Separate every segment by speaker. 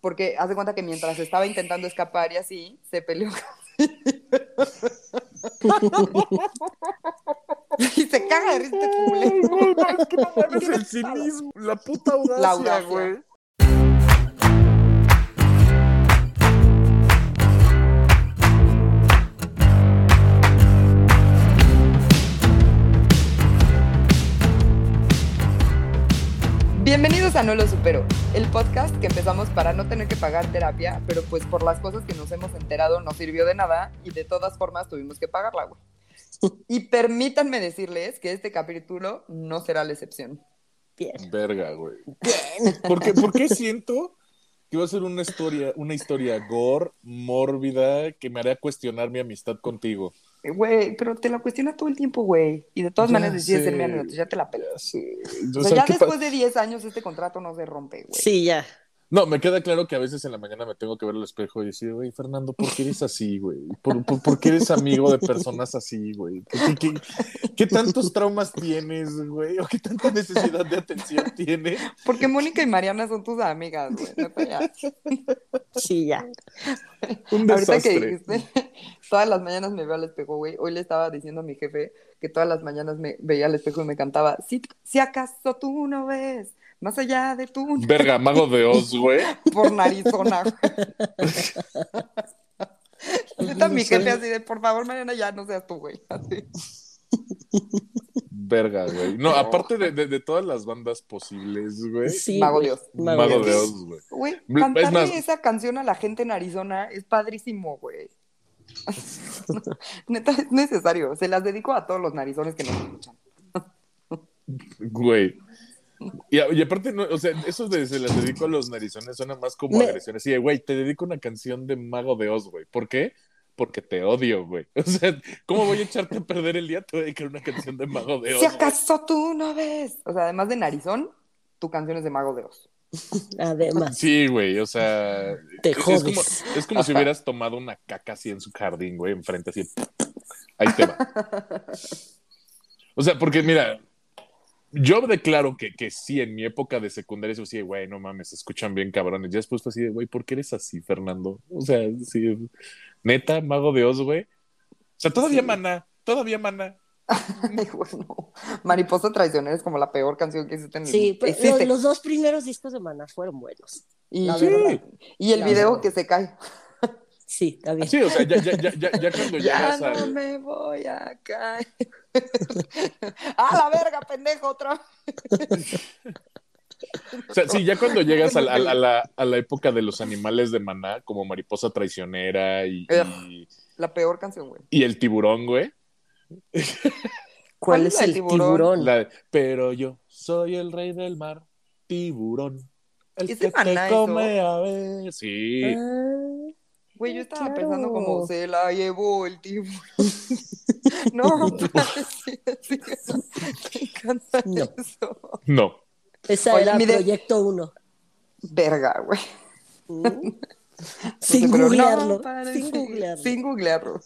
Speaker 1: porque haz de cuenta que mientras estaba intentando escapar y así, se peleó. y se caga de risa este culero.
Speaker 2: Es que no mames el cinismo, la puta audacia,
Speaker 1: La audacia.
Speaker 2: güey.
Speaker 1: Bienvenidos a No Lo Supero, el podcast que empezamos para no tener que pagar terapia, pero pues por las cosas que nos hemos enterado no sirvió de nada y de todas formas tuvimos que pagarla, güey. Y permítanme decirles que este capítulo no será la excepción.
Speaker 3: Bien.
Speaker 2: Verga, güey.
Speaker 3: Bien.
Speaker 2: ¿Por qué, por qué siento que va a ser una historia, una historia gore, mórbida, que me haría cuestionar mi amistad contigo?
Speaker 1: Güey, pero te la cuestiona todo el tiempo, güey. Y de todas
Speaker 2: Ya
Speaker 1: maneras decides ser mi amigo, entonces ya te la pelas.
Speaker 2: Ya sé.
Speaker 1: O
Speaker 2: O
Speaker 1: sea, ya
Speaker 2: ¿qué pa-
Speaker 1: después de 10 años este contrato no se rompe, güey.
Speaker 3: Sí, ya.
Speaker 2: No, me queda claro que a veces en la mañana me tengo que ver al espejo y decir, güey, Fernando, ¿por qué eres así, güey? ¿Por, por, por qué eres amigo de personas así, güey? ¿Qué, qué, qué tantos traumas tienes, güey? ¿O qué tanta necesidad de atención tienes?
Speaker 1: Porque Mónica y Mariana son tus amigas, güey. ya.
Speaker 3: Sí, ya.
Speaker 2: Un
Speaker 1: Ahorita que
Speaker 2: desastre.
Speaker 1: dijiste, todas las mañanas me veo al espejo, güey. Hoy le estaba diciendo a mi jefe que todas las mañanas me veía al espejo y me cantaba, si, si acaso tú no ves, más allá de tú,
Speaker 2: Verga, mago de Oz, güey.
Speaker 1: por narizona, güey. Neta, mi jefe así de, por favor, Mariana, ya no seas tú, güey. Así.
Speaker 2: Verga, güey. No, aparte de, de, de todas las bandas posibles, güey.
Speaker 3: Sí.
Speaker 1: Mago
Speaker 3: güey.
Speaker 1: Dios.
Speaker 2: Mago de. Oz, güey.
Speaker 1: Güey,
Speaker 2: Es
Speaker 1: cantarle
Speaker 2: más-
Speaker 1: esa canción a la gente en Arizona es padrísimo, güey. Neta, es necesario. Se las dedico a todos los narizones que nos escuchan.
Speaker 2: Güey. Y, aparte, no, o sea, eso de se las dedico a los narizones suena más como
Speaker 3: Me-
Speaker 2: agresiones. Sí, güey, te dedico una canción de Mago de Oz, güey. ¿Por qué? Porque te odio, güey. O sea, ¿cómo voy a echarte a perder el día? Te voy a dedicar una canción de Mago de Oz.
Speaker 1: Si
Speaker 2: güey.
Speaker 1: acaso tú no ves. O sea, además de narizón, tu canción es de Mago de Oz.
Speaker 3: Además,
Speaker 2: Sí, güey, o sea.
Speaker 3: Te
Speaker 2: es- es como,
Speaker 3: jodes.
Speaker 2: es como si hubieras tomado una caca así en su jardín, güey, enfrente, así. Ahí te va. O sea, porque mira, yo declaro que, que sí, en mi época de secundaria, eso sí, güey, no mames, se escuchan bien cabrones. Ya después fue así de, güey, ¿por qué eres así, Fernando? O sea, sí, neta, mago de Oz, güey. O sea, todavía
Speaker 1: Sí.
Speaker 2: mana, todavía mana.
Speaker 1: Ay, bueno. Mariposa Traicionera es como la peor canción que existe en el
Speaker 3: sí, pero los, los dos primeros discos de Maná fueron buenos.
Speaker 1: Y,
Speaker 3: la
Speaker 2: Sí.
Speaker 3: verdad.
Speaker 1: y el
Speaker 3: La
Speaker 1: video
Speaker 3: verdad.
Speaker 1: que se cae.
Speaker 3: Sí, está bien.
Speaker 2: Sí, o sea, ya, ya, ya, ya, ya cuando
Speaker 1: Ya
Speaker 2: llegas
Speaker 1: no
Speaker 2: al.
Speaker 1: me voy a caer. ¡A la verga, pendejo! Otra!
Speaker 2: O sea, sí, ya cuando llegas a la, a la- a la- a la época de los animales de maná, como mariposa traicionera y, y,
Speaker 1: La peor canción, güey.
Speaker 2: y el tiburón, güey.
Speaker 3: ¿Cuál
Speaker 1: ¿Cuál
Speaker 3: es el
Speaker 1: tiburón?
Speaker 3: tiburón?
Speaker 2: La de, Pero yo soy el rey del mar, tiburón. El
Speaker 1: ¿Es
Speaker 2: que
Speaker 1: de Maná
Speaker 2: te
Speaker 1: eso?
Speaker 2: come a ver. Sí.
Speaker 3: Ah,
Speaker 1: Güey, yo estaba
Speaker 3: Claro.
Speaker 1: pensando como se la llevó el tiburón. no, sí, sí, me encanta
Speaker 3: No.
Speaker 1: eso.
Speaker 2: No.
Speaker 3: esa
Speaker 1: Oye,
Speaker 3: era
Speaker 1: mi de-
Speaker 3: Proyecto 1.
Speaker 1: Verga, güey.
Speaker 3: Mm. Sin
Speaker 1: Pero no,
Speaker 3: googlearlo.
Speaker 1: padre,
Speaker 3: sin googlearlo.
Speaker 1: Sin googlearlo.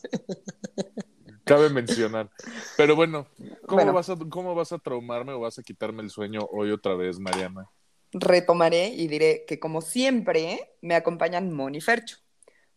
Speaker 2: Cabe mencionar. Pero bueno, ¿cómo,
Speaker 1: Bueno.
Speaker 2: Vas a, ¿cómo vas a traumarme o vas a quitarme el sueño hoy otra vez, Mariana?
Speaker 1: Retomaré y diré que como siempre me acompañan Mon y Fercho.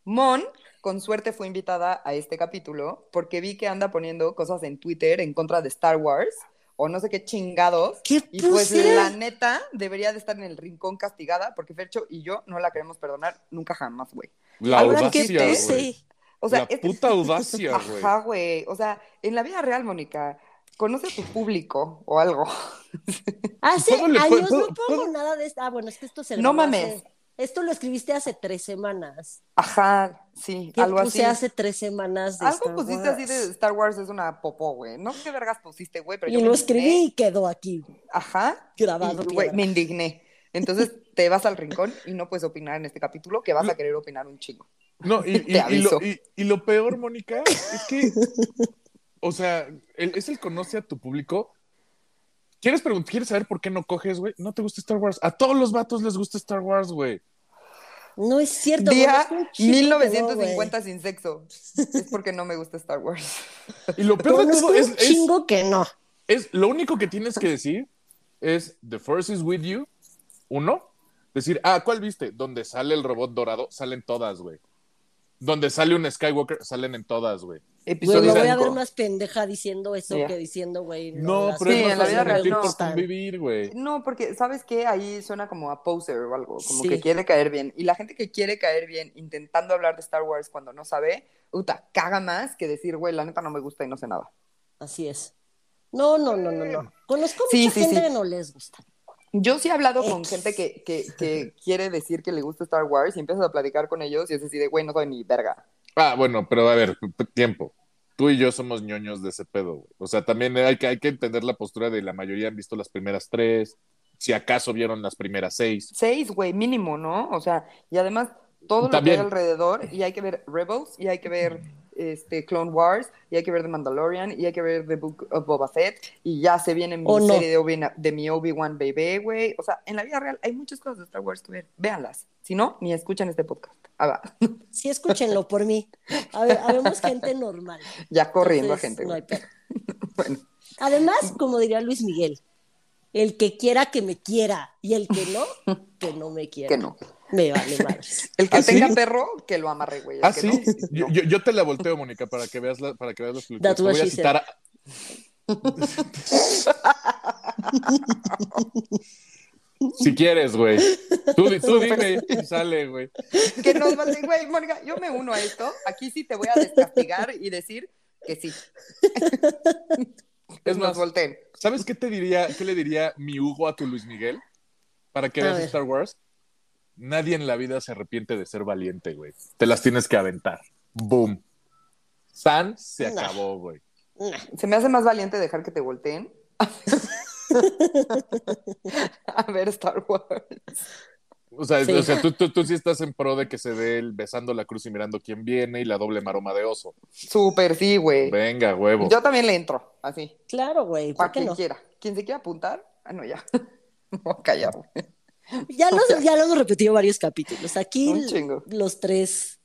Speaker 1: Mon, con suerte, fue invitada a este capítulo porque vi que anda poniendo cosas en Twitter en contra de Star Wars o no sé qué chingados.
Speaker 3: ¿Qué
Speaker 1: Y pues la neta debería de estar en el rincón castigada porque Fercho y yo no la queremos perdonar nunca jamás, güey.
Speaker 2: La
Speaker 1: Ahora, ¿qué
Speaker 2: audacia,
Speaker 1: puse?
Speaker 2: güey.
Speaker 1: O sea,
Speaker 2: La
Speaker 1: es-
Speaker 2: puta audacia, güey.
Speaker 1: Ajá, güey. O sea, en la vida real, Mónica, conoce a tu público o algo.
Speaker 3: Hace
Speaker 2: ¿Puedo le-
Speaker 3: años
Speaker 2: puedo-
Speaker 3: no pongo nada de esto. Ah, bueno, es que esto se
Speaker 1: No mames.
Speaker 3: hace- Esto lo escribiste hace tres semanas.
Speaker 1: Ajá, sí,
Speaker 3: ¿Qué
Speaker 1: algo
Speaker 3: puse
Speaker 1: así.
Speaker 3: hace tres semanas de
Speaker 1: Algo
Speaker 3: Star
Speaker 1: pusiste así de? Star Wars es una popó, güey. No sé qué vergas pusiste, güey, pero yo
Speaker 3: Y
Speaker 1: me
Speaker 3: lo escribí y quedó aquí
Speaker 1: Ajá.
Speaker 3: grabado.
Speaker 1: Y, güey, me indigné. Entonces te vas al rincón y no puedes opinar en este capítulo, que vas a querer opinar un chingo.
Speaker 2: No, y, y-
Speaker 1: Te
Speaker 2: y
Speaker 1: aviso.
Speaker 2: lo, y- y lo peor, Mónica, es que, o sea, el- es el conoce a tu público. ¿Quieres, ¿Quieres saber por qué no coges, güey? No te gusta Star Wars. A todos los vatos les gusta Star Wars, güey.
Speaker 3: No es cierto.
Speaker 1: Día
Speaker 3: conozco un chingo que no,
Speaker 1: 1950 sin sexo. Es porque no me gusta Star Wars.
Speaker 2: Y lo peor de todo es,
Speaker 3: un
Speaker 2: es,
Speaker 3: chingo que no.
Speaker 2: es- lo único que tienes que decir es The Force is with you, uno, decir, ah, ¿cuál viste? Donde sale el robot dorado, salen todas, güey. Donde sale un Skywalker, salen en todas, güey.
Speaker 3: Güey,
Speaker 1: Episodio
Speaker 3: me voy a ver más pendeja diciendo eso que diciendo, güey.
Speaker 2: No,
Speaker 3: las
Speaker 2: pero
Speaker 1: Sí,
Speaker 2: es
Speaker 1: en
Speaker 2: más
Speaker 1: la vida real no.
Speaker 2: por convivir, güey.
Speaker 1: No, porque, ¿sabes qué? Ahí suena como a poser o algo, como
Speaker 3: Sí.
Speaker 1: que quiere caer bien. Y la gente que quiere caer bien intentando hablar de Star Wars cuando no sabe, puta, caga más que decir, güey, la neta no me gusta y no sé nada.
Speaker 3: Así es. No, no, no, no, no. Conozco
Speaker 1: Sí,
Speaker 3: mucha
Speaker 1: sí,
Speaker 3: gente
Speaker 1: sí.
Speaker 3: que no les gusta.
Speaker 1: Yo sí he hablado con gente que, que, que quiere decir que le gusta Star Wars y empiezas a platicar con ellos y es así de, güey, no soy ni verga.
Speaker 2: Ah, bueno, pero a ver, tiempo. Tú y yo somos ñoños de ese pedo, güey. O sea, también hay que, hay que entender la postura de la mayoría han visto las primeras tres, si acaso vieron las primeras seis.
Speaker 1: Seis, güey, mínimo, ¿no? O sea, y además todo lo que hay alrededor, y hay que ver Rebels, y hay que ver este, Clone Wars, y hay que ver The Mandalorian, y hay que ver The Book of Boba Fett, y ya se viene mi serie de, Obi de mi Obi-Wan Baby, güey. O sea, en la vida real hay muchas cosas de Star Wars que ver. Véanlas. Si no, ni escuchen este podcast. Ah, va.
Speaker 3: Sí, escúchenlo por mí. A ver, habemos gente normal.
Speaker 1: ya corriendo a
Speaker 3: Entonces,
Speaker 1: gente,
Speaker 3: no hay pedo.
Speaker 1: Bueno,
Speaker 3: Además, como diría Luis Miguel, el que quiera que me quiera y el que no, que no me quiera.
Speaker 1: que no.
Speaker 3: Me vale madres.
Speaker 1: El que
Speaker 2: ¿Ah, sí?
Speaker 1: tenga perro, que lo amarre, güey.
Speaker 2: Ah,
Speaker 1: que
Speaker 2: sí.
Speaker 1: no,
Speaker 2: Yo,
Speaker 1: no.
Speaker 2: yo- yo te la volteo, Mónica, para que veas la, para que veas las películas. Te voy a citar. a- si quieres, güey. Tú, tú dime y sale, güey.
Speaker 1: Que nos vale, güey, Mónica, yo me uno a esto. Aquí sí te voy a descastigar y decir que sí.
Speaker 2: Es
Speaker 1: Es nos
Speaker 2: más,
Speaker 1: volteen.
Speaker 2: ¿Sabes qué te diría, qué le diría mi Hugo a tu Luis Miguel? Para que
Speaker 3: A
Speaker 2: veas
Speaker 3: ver.
Speaker 2: Star Wars. Nadie en la vida se arrepiente de ser valiente, güey. Te las tienes que aventar. Boom. San se
Speaker 3: No.
Speaker 2: acabó, güey.
Speaker 3: Nah.
Speaker 1: Se me hace más valiente dejar que te volteen. a ver Star Wars.
Speaker 2: O sea,
Speaker 3: Sí.
Speaker 2: o sea tú, tú, tú sí estás en pro de que se dé el besando la cruz y mirando quién viene y la doble maroma de oso.
Speaker 1: Súper sí, güey.
Speaker 2: Venga, huevo.
Speaker 1: Yo también le entro, así.
Speaker 3: Claro, güey,
Speaker 1: Para
Speaker 3: ¿por qué
Speaker 1: quien
Speaker 3: no?
Speaker 1: quiera. Quien se quiera apuntar, ah, no, ya. A callar, güey.
Speaker 3: Ya, los, ya lo hemos repetido varios capítulos. Aquí
Speaker 1: Un chingo.
Speaker 3: los tres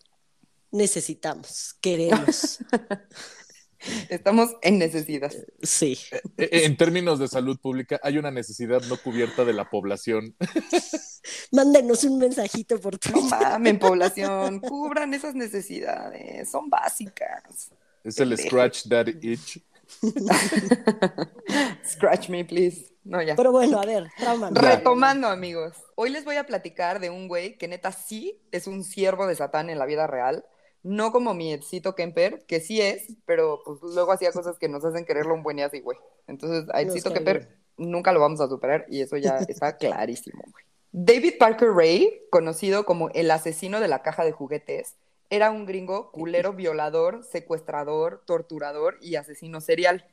Speaker 3: necesitamos, queremos.
Speaker 1: Estamos en necesidad.
Speaker 3: Sí.
Speaker 2: Eh, En términos de salud pública, hay una necesidad no cubierta de la población.
Speaker 3: Mándenos un mensajito por
Speaker 1: No
Speaker 3: Twitter.
Speaker 1: mamen, población. Cubran esas necesidades. Son básicas.
Speaker 2: Es el scratch that itch.
Speaker 1: Scratch me, please. No, ya.
Speaker 3: Pero bueno, a ver, trauma.
Speaker 1: Retomando, amigos. Hoy les voy a platicar de un güey que neta sí es un siervo de Satán en la vida real. No como mi Edcito Kemper, que sí es, pero pues luego hacía cosas que nos hacen quererlo un buen y así, güey. Entonces, a
Speaker 3: cae
Speaker 1: Kemper nunca lo vamos a superar y eso ya está clarísimo, güey. David Parker Ray, conocido como el asesino de la caja de juguetes, era un gringo culero, violador, secuestrador, torturador y asesino serial.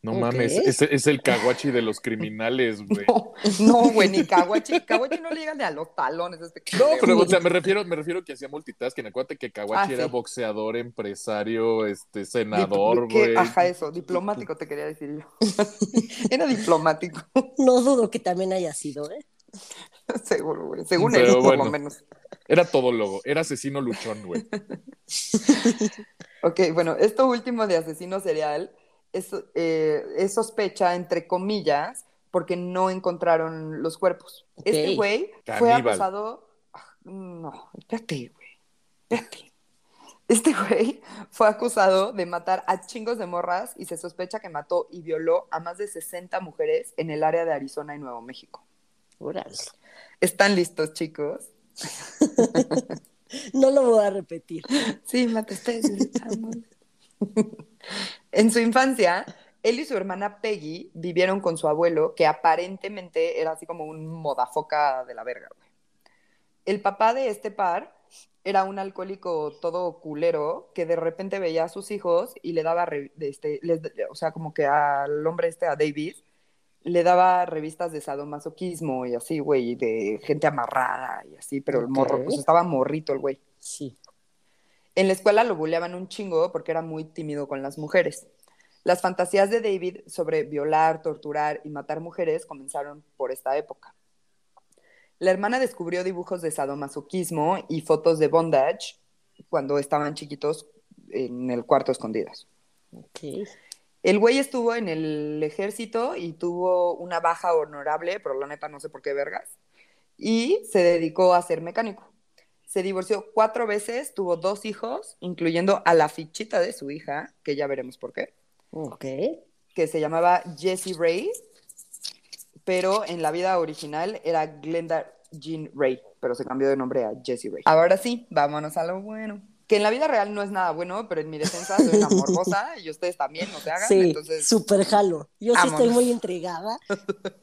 Speaker 2: No mames, es, es el caguachi de los criminales, güey.
Speaker 1: No, no, güey, ni Kawachi. Kawachi no le llega ni a los talones. Este
Speaker 2: No, pero o sea, me refiero, me refiero que hacía multitasking. Acuérdate que Kawachi
Speaker 1: Ah,
Speaker 2: era
Speaker 1: sí.
Speaker 2: boxeador, empresario, este, senador,
Speaker 1: ¿qué?
Speaker 2: güey.
Speaker 1: Ajá, eso, diplomático te quería decir yo. Era diplomático,
Speaker 3: No dudo que también haya sido, ¿eh?
Speaker 1: seguro, güey. Según
Speaker 2: Pero
Speaker 1: él, por
Speaker 2: bueno.
Speaker 1: lo menos.
Speaker 2: Era todólogo, era asesino luchón, güey.
Speaker 1: Ok, bueno, esto último de asesino serial es, eh, es sospecha, entre comillas, porque no encontraron los cuerpos. Este güey fue acusado. Ah, No, espérate, güey. Espérate. Este güey fue acusado de matar a chingos de morras y se sospecha que mató y violó a más de 60 mujeres en el área de Arizona y Nuevo México.
Speaker 3: Órale.
Speaker 1: ¿Están listos, chicos?
Speaker 3: No lo voy a repetir.
Speaker 1: Sí, mate, ustedes. En su infancia, él y su hermana Peggy vivieron con su abuelo, que aparentemente era así como un modafoca de la verga, güey. El papá de este par era un alcohólico todo culero que de repente veía a sus hijos y le daba, este, les- o sea, como que al hombre este, a David, le daba revistas de sadomasoquismo y así, güey, de gente amarrada y así, pero el morro, pues estaba morrito el güey.
Speaker 3: Sí.
Speaker 1: En la escuela lo buleaban un chingo porque era muy tímido con las mujeres. Las fantasías de David sobre violar, torturar y matar mujeres comenzaron por esta época. La hermana descubrió dibujos de sadomasoquismo y fotos de bondage cuando estaban chiquitos en el cuarto escondidas.
Speaker 3: Ok.
Speaker 1: El güey estuvo en el ejército y tuvo una baja honorable, pero la neta no sé por qué vergas. y se dedicó a ser mecánico. Se divorció cuatro veces, tuvo dos hijos, incluyendo a la fichita de su hija, que ya veremos por qué,
Speaker 3: Ok.
Speaker 1: que se llamaba Jessie Ray, pero en la vida original era Glenda Jean Ray, pero se cambió de nombre a Jessie Ray. Ahora sí, vámonos a lo bueno. Que en la vida real no es nada bueno, pero en mi defensa soy una morbosa y ustedes también, no se hagan.
Speaker 3: Sí,
Speaker 1: entonces,
Speaker 3: súper jalo. Yo sí
Speaker 1: vámonos.
Speaker 3: estoy muy intrigada.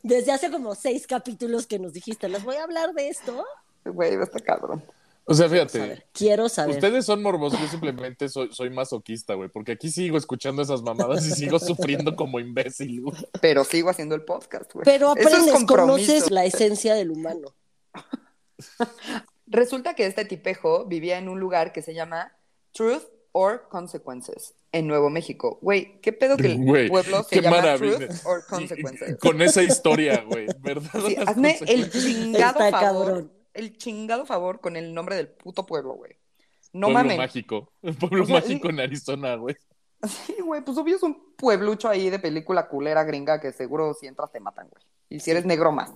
Speaker 3: Desde hace como seis capítulos que nos dijiste, les voy a hablar de esto.
Speaker 1: güey, está cabrón.
Speaker 2: O sea, fíjate,
Speaker 3: quiero saber.
Speaker 2: ustedes son morbosos, yo simplemente soy, soy masoquista, güey, porque aquí sigo escuchando esas mamadas y sigo sufriendo como imbécil, güey.
Speaker 1: Pero sigo haciendo el podcast, güey.
Speaker 3: Pero
Speaker 1: es
Speaker 3: aprendes, conoces la esencia del humano.
Speaker 1: Resulta que este tipejo vivía en un lugar que se llama Truth or Consequences, en Nuevo México. Güey, ¿qué pedo que el pueblo se llama
Speaker 2: maravilla.
Speaker 1: Truth or Consequences?
Speaker 2: Con esa historia, güey, ¿verdad?
Speaker 1: Sí, hazme el chingado
Speaker 3: Está
Speaker 1: favor,
Speaker 3: cabrón.
Speaker 1: el chingado favor con el nombre del puto pueblo, güey. No
Speaker 2: Pueblo
Speaker 1: mames.
Speaker 2: mágico. El pueblo
Speaker 1: O sea,
Speaker 2: mágico en Arizona, güey.
Speaker 1: Sí, güey, pues obvio es un pueblucho ahí de película culera gringa que seguro si entras te matan, güey. Y si eres negro más.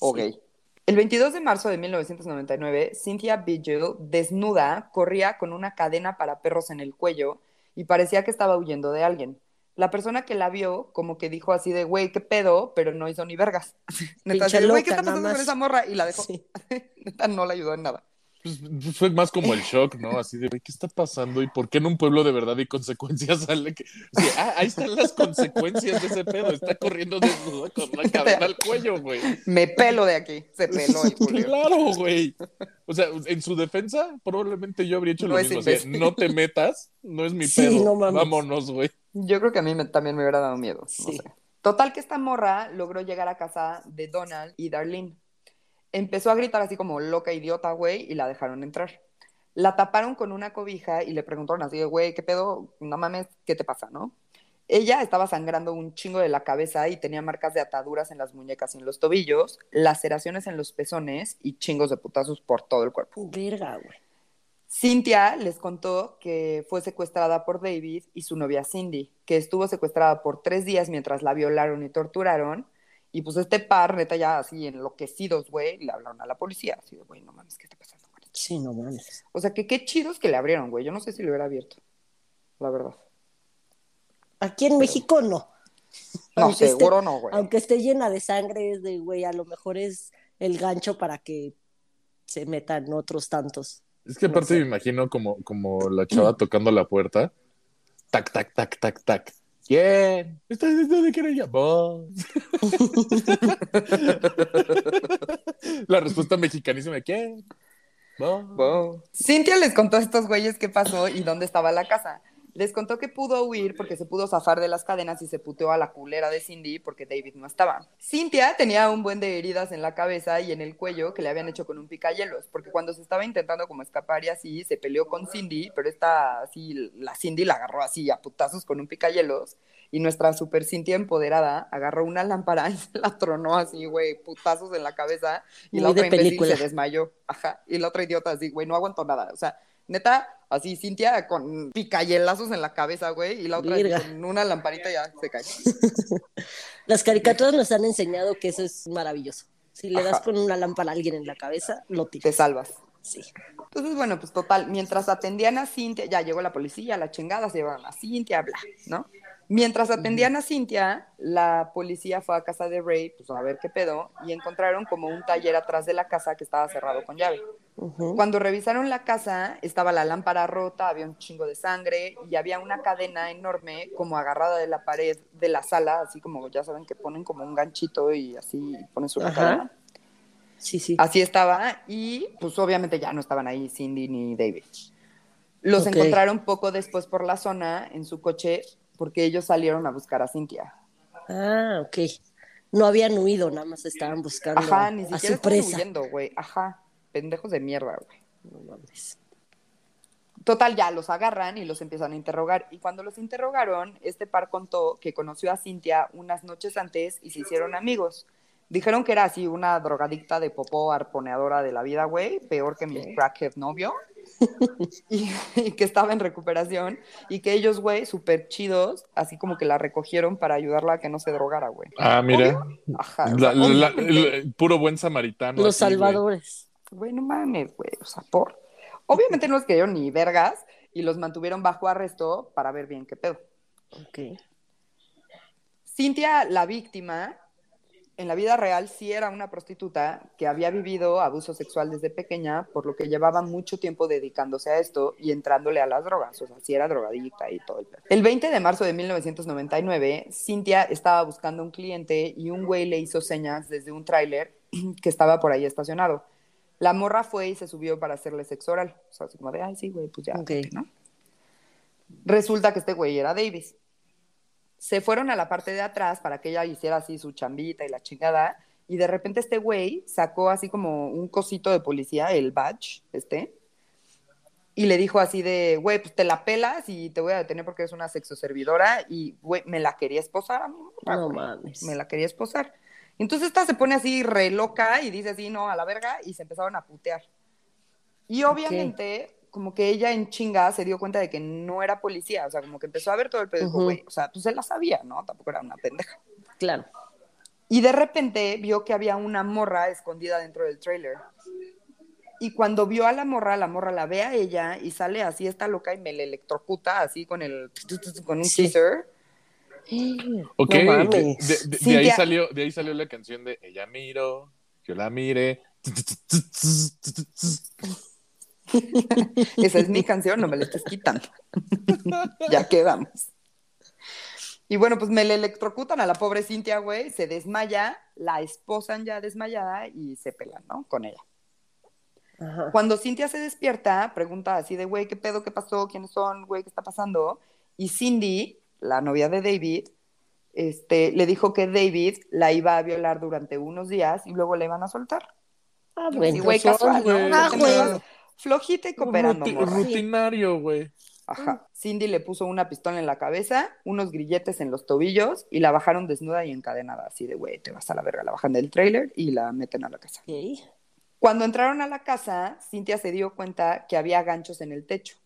Speaker 1: O
Speaker 3: Sí.
Speaker 1: gay. El 22 de marzo de 1999, Cynthia Vigil, desnuda, corría con una cadena para perros en el cuello y parecía que estaba huyendo de alguien. La persona que la vio, como que dijo así de, güey, qué pedo, pero no hizo ni vergas. Neta, güey, ¿qué está pasando con esa morra? Y la dejó.
Speaker 3: Sí.
Speaker 1: Neta, no le ayudó en nada.
Speaker 2: Pues, fue más como el shock, ¿no? Así de, ¿qué está pasando? ¿Y por qué en un pueblo de verdad y consecuencias sale que... o sea, ah, ahí están las consecuencias de ese pedo. Está corriendo desnudo con una cadena al cuello, güey.
Speaker 1: Me pelo de aquí. Se peló el.
Speaker 2: Claro, güey. O sea, en su defensa, probablemente yo habría hecho
Speaker 1: No
Speaker 2: lo mismo. no te metas, no es mi
Speaker 3: Sí,
Speaker 2: pedo.
Speaker 3: no mames.
Speaker 2: Vámonos, güey.
Speaker 1: Yo creo que a mí me- también me hubiera dado miedo. no
Speaker 3: Sí.
Speaker 1: sé. Total que esta morra logró llegar a casa de Donald y Darlene. Empezó a gritar así como loca idiota, güey, y la dejaron entrar. La taparon con una cobija y le preguntaron así güey, ¿qué pedo? No mames, ¿qué te pasa, no? Ella estaba sangrando un chingo de la cabeza y tenía marcas de ataduras en las muñecas y en los tobillos, laceraciones en los pezones y chingos de putazos por todo el cuerpo.
Speaker 3: Verga, güey.
Speaker 1: Cynthia les contó que fue secuestrada por David y su novia Cindy, que estuvo secuestrada por tres días mientras la violaron y torturaron. Y pues este par, neta, ya así enloquecidos, güey, le hablaron a la policía. Así de, güey, no mames, ¿qué está pasando? con esto?".
Speaker 3: Sí, no mames.
Speaker 1: O sea, que qué chidos que le abrieron, güey. Yo no sé si lo hubiera abierto, la verdad.
Speaker 3: Aquí en México no.
Speaker 1: No,
Speaker 3: Aunque esté-
Speaker 1: seguro no, güey.
Speaker 3: Aunque esté llena de sangre, es de, güey, a lo mejor es el gancho para que se metan otros tantos.
Speaker 2: Es que
Speaker 3: No
Speaker 2: aparte
Speaker 3: sé.
Speaker 2: me imagino como, como la chava tocando la puerta. Tac, tac, tac, tac, tac. ¿Quién? ¿Estás de quién ella? Vos. La respuesta mexicanísima, ¿quién? Vos.
Speaker 1: Cintia les contó a estos güeyes qué pasó y dónde estaba la casa. Les contó que pudo huir porque se pudo zafar de las cadenas y se puteó a la culera de Cindy porque David no estaba. Cintia tenía un buen de heridas en la cabeza y en el cuello que le habían hecho con un picayelos, porque cuando se estaba intentando como escapar y así, se peleó con Cindy, pero esta así, la Cindy la agarró así a putazos con un picayelos y nuestra super Cintia empoderada agarró una lámpara y se la tronó así, güey, putazos en la cabeza y la
Speaker 3: Muy
Speaker 1: otra imbécil
Speaker 3: película.
Speaker 1: se desmayó. Ajá. Y la otra idiota así, güey, no aguantó nada. O sea, neta, así Cintia con picayelazos en la cabeza, güey, y la otra
Speaker 3: Virga.
Speaker 1: con una lamparita ya se cae.
Speaker 3: Las caricaturas nos han enseñado que eso es maravilloso. Si le das
Speaker 1: Ajá.
Speaker 3: con una lámpara a alguien en la cabeza, lo
Speaker 1: Te
Speaker 3: tiras.
Speaker 1: salvas.
Speaker 3: Sí.
Speaker 1: Entonces, bueno, pues total, mientras atendían a Cintia, ya llegó la policía, la chingada, se llevaron a Cintia, bla, ¿no? Mientras atendían a Cintia, la policía fue a casa de Ray, pues a ver qué pedo, y encontraron como un taller atrás de la casa que estaba cerrado con llave. Cuando revisaron la casa, estaba la lámpara rota, había un chingo de sangre y había una cadena enorme como agarrada de la pared de la sala, así como ya saben que ponen como un ganchito y así ponen su cadena.
Speaker 3: Sí, sí.
Speaker 1: Así estaba y pues obviamente ya no estaban ahí Cindy ni David. Los encontraron poco después por la zona en su coche porque ellos salieron a buscar a Cintia.
Speaker 3: Ah, ok. No habían huido, nada más estaban buscando
Speaker 1: Ajá,
Speaker 3: a,
Speaker 1: ni
Speaker 3: a
Speaker 1: siquiera
Speaker 3: su
Speaker 1: estaban
Speaker 3: presa.
Speaker 1: huyendo, güey. Ajá, pendejos de mierda, güey.
Speaker 3: No mames.
Speaker 1: Total, ya los agarran y los empiezan a interrogar. Y cuando los interrogaron, este par contó que conoció a Cintia unas noches antes y se hicieron amigos. Dijeron que era así una drogadicta de popó arponeadora de la vida, güey, peor que mi crackhead novio. y, y que estaba en recuperación y que ellos, güey, súper chidos, así como que la recogieron para ayudarla a que no se drogara, güey.
Speaker 2: Ah, mira.
Speaker 1: Ajá. o
Speaker 2: La-
Speaker 1: sea,
Speaker 2: la- la-
Speaker 1: obviamente-
Speaker 2: el puro buen samaritano.
Speaker 3: Los
Speaker 2: así,
Speaker 3: salvadores.
Speaker 1: Güey, no mames, güey. O sea, por. Obviamente no los querían ni vergas y los mantuvieron bajo arresto para ver bien qué pedo.
Speaker 3: Ok.
Speaker 1: Cintia, la víctima, en la vida real sí era una prostituta que había vivido abuso sexual desde pequeña, por lo que llevaba mucho tiempo dedicándose a esto y entrándole a las drogas. O sea, sí era drogadicta y todo el pedo. El 20 de marzo de 1999, Cintia estaba buscando un cliente y un güey le hizo señas desde un tráiler que estaba por ahí estacionado. La morra fue y se subió para hacerle sexo oral. O sea, así como de, ay, sí, güey, pues ya,
Speaker 3: Ok.
Speaker 1: vete, ¿no? Resulta que este güey era Davis. Se fueron a la parte de atrás para que ella hiciera así su chambita y la chingada. Y de repente este güey sacó así como un cosito de policía, el badge, este, y le dijo así de, güey, pues te la pelas y te voy a detener porque eres una sexoservidora y, güey, me la quería esposar a mí. morra,
Speaker 3: No mames.
Speaker 1: Me la quería esposar. Entonces esta se pone así re loca y dice así, no, a la verga, y se empezaron a putear. Y obviamente, como que ella en chinga se dio cuenta de que no era policía, o sea, como que empezó a ver todo el pedo, güey, o sea, pues él la sabía, ¿no? Tampoco era una pendeja.
Speaker 3: Claro.
Speaker 1: Y de repente vio que había una morra escondida dentro del trailer. Y cuando vio a la morra, la morra la ve a ella y sale así, está loca y me le electrocuta así con el con un
Speaker 3: Sí.
Speaker 1: teaser.
Speaker 2: Ok,
Speaker 3: No
Speaker 2: de,
Speaker 3: mames.
Speaker 2: de- de-
Speaker 1: Sí,
Speaker 2: de ahí
Speaker 1: ya-
Speaker 2: salió, de ahí salió la canción de Ella miro, yo la mire.
Speaker 1: Esa es mi canción, no me la estés quitando. ya quedamos. Y bueno, pues me le electrocutan a la pobre Cintia, güey, se desmaya, la esposan ya desmayada y se pelan, ¿no? Con ella.
Speaker 3: Ajá.
Speaker 1: Cuando Cintia se despierta, pregunta así de, güey, ¿qué pedo? ¿Qué pasó? ¿Quiénes son? Güey, ¿qué está pasando? Y Cindy, la novia de David, este, le dijo que David la iba a violar durante unos días y luego la iban a soltar.
Speaker 3: Ah,
Speaker 1: Sí,
Speaker 3: bueno.
Speaker 1: güey,
Speaker 2: son,
Speaker 1: casual,
Speaker 2: güey.
Speaker 1: ¿no?
Speaker 3: Ah,
Speaker 1: Flojita y cooperando,
Speaker 2: Ruti-
Speaker 1: morra.
Speaker 2: rutinario, güey.
Speaker 1: Ajá. Cindy le puso una pistola en la cabeza, unos grilletes en los tobillos y la bajaron desnuda y encadenada, así de, güey, te vas a la verga. La bajan del trailer y la meten a la casa.
Speaker 3: Ok.
Speaker 1: Cuando entraron a la casa, Cintia se dio cuenta que había ganchos en el techo.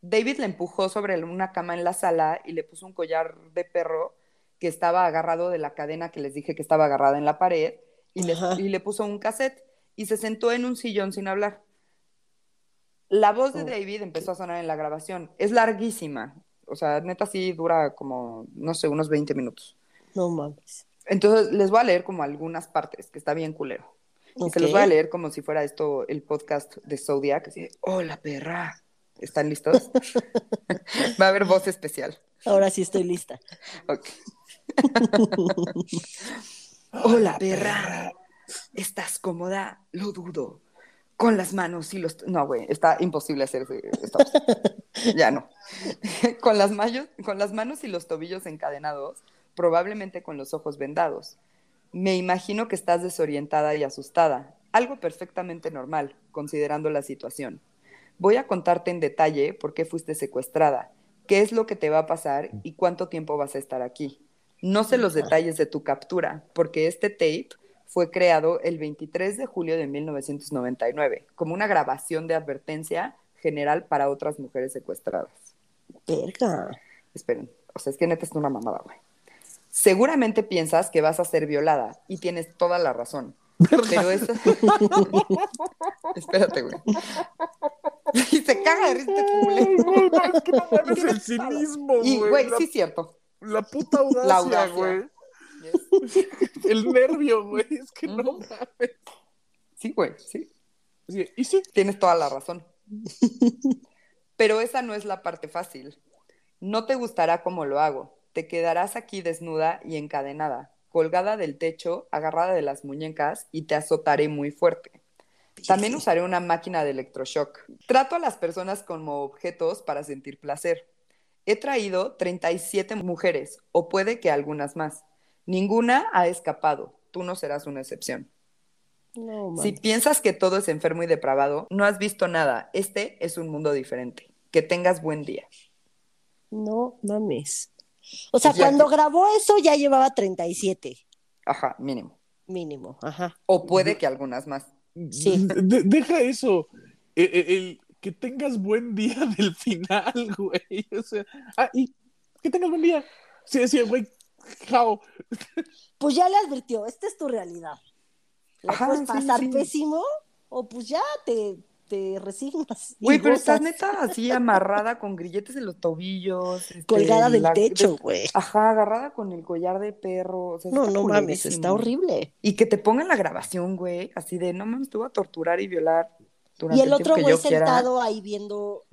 Speaker 1: David le empujó sobre una cama en la sala y le puso un collar de perro que estaba agarrado de la cadena que les dije que estaba agarrada en la pared y le, y le puso un cassette y se sentó en un sillón sin hablar. La voz de. David empezó a sonar en la grabación. Es larguísima. O sea, neta sí dura como, no sé, unos 20 minutos.
Speaker 3: No mames.
Speaker 1: Entonces les voy a leer como algunas partes, que está bien culero. Y se los voy a leer como si fuera esto el podcast de Zodiac. Así hola perra. ¿Están listos? Va a haber voz especial.
Speaker 3: Ahora sí estoy lista.
Speaker 1: Ok. hola perra. ¿Estás cómoda? Lo dudo. Con las manos y los... No, güey, está imposible hacer voz. Ya no. con, las manos, con las manos y los tobillos encadenados, probablemente con los ojos vendados. Me imagino que estás desorientada y asustada, algo perfectamente normal, considerando la situación. Voy a contarte en detalle por qué fuiste secuestrada, qué es lo que te va a pasar y cuánto tiempo vas a estar aquí. No sé los detalles de tu captura, porque este tape fue creado el 23 de julio de 1999 como una grabación de advertencia general para otras mujeres secuestradas.
Speaker 3: Verga.
Speaker 1: Esperen, o sea, es que neta es una mamada, güey. Seguramente piensas que vas a ser violada y tienes toda la razón. Pero eso. Espérate, güey. Y se caga de risa este culero.
Speaker 2: Güey, no, es que no mames el cinismo,
Speaker 1: Y,
Speaker 2: güey.
Speaker 1: güey,
Speaker 2: La,
Speaker 1: sí es cierto.
Speaker 2: la puta audacia,
Speaker 1: La audacia.
Speaker 2: güey. El nervio, güey. Es que no mames.
Speaker 1: Sí, güey, sí.
Speaker 2: Sí, Y sí,
Speaker 1: Tienes toda la razón. Pero esa no es la parte fácil. No te gustará como lo hago. Te quedarás aquí desnuda y encadenada, colgada del techo, agarrada de las muñecas y te azotaré muy fuerte. También usaré una máquina de electroshock. Trato a las personas como objetos para sentir placer. He traído 37 mujeres, o puede que algunas más. Ninguna ha escapado. Tú no serás una excepción.
Speaker 3: No
Speaker 1: Si piensas que todo es enfermo y depravado, no has visto nada. Este es un mundo diferente. Que tengas buen día.
Speaker 3: No mames. O sea,
Speaker 1: ya
Speaker 3: cuando
Speaker 1: que-
Speaker 3: grabó eso ya llevaba 37,
Speaker 1: Ajá, mínimo.
Speaker 3: mínimo. Ajá.
Speaker 1: O puede que algunas más.
Speaker 3: Sí.
Speaker 2: De- deja eso. El, el- el- que tengas buen día del final, güey. O sea, ah, y que tengas buen día. Sí, decía, güey,
Speaker 3: Pues ya le advirtió, esta es tu realidad. La
Speaker 1: Ajá,
Speaker 3: puedes pasar
Speaker 1: sí.
Speaker 3: pésimo o pues ya te, te resignas. y
Speaker 1: Güey, pero estás
Speaker 3: gozas.
Speaker 1: neta así amarrada con grilletes en los tobillos. este,
Speaker 3: colgada del
Speaker 1: la-
Speaker 3: techo,
Speaker 1: de-
Speaker 3: güey.
Speaker 1: Ajá, agarrada con el collar de perro. o sea,
Speaker 3: No, no mames, está horrible.
Speaker 1: Y que te pongan la grabación, güey, así de no mames, te voy a torturar y violar
Speaker 3: Y
Speaker 1: durante
Speaker 3: el
Speaker 1: el
Speaker 3: otro güey
Speaker 1: quiera.
Speaker 3: sentado ahí viendo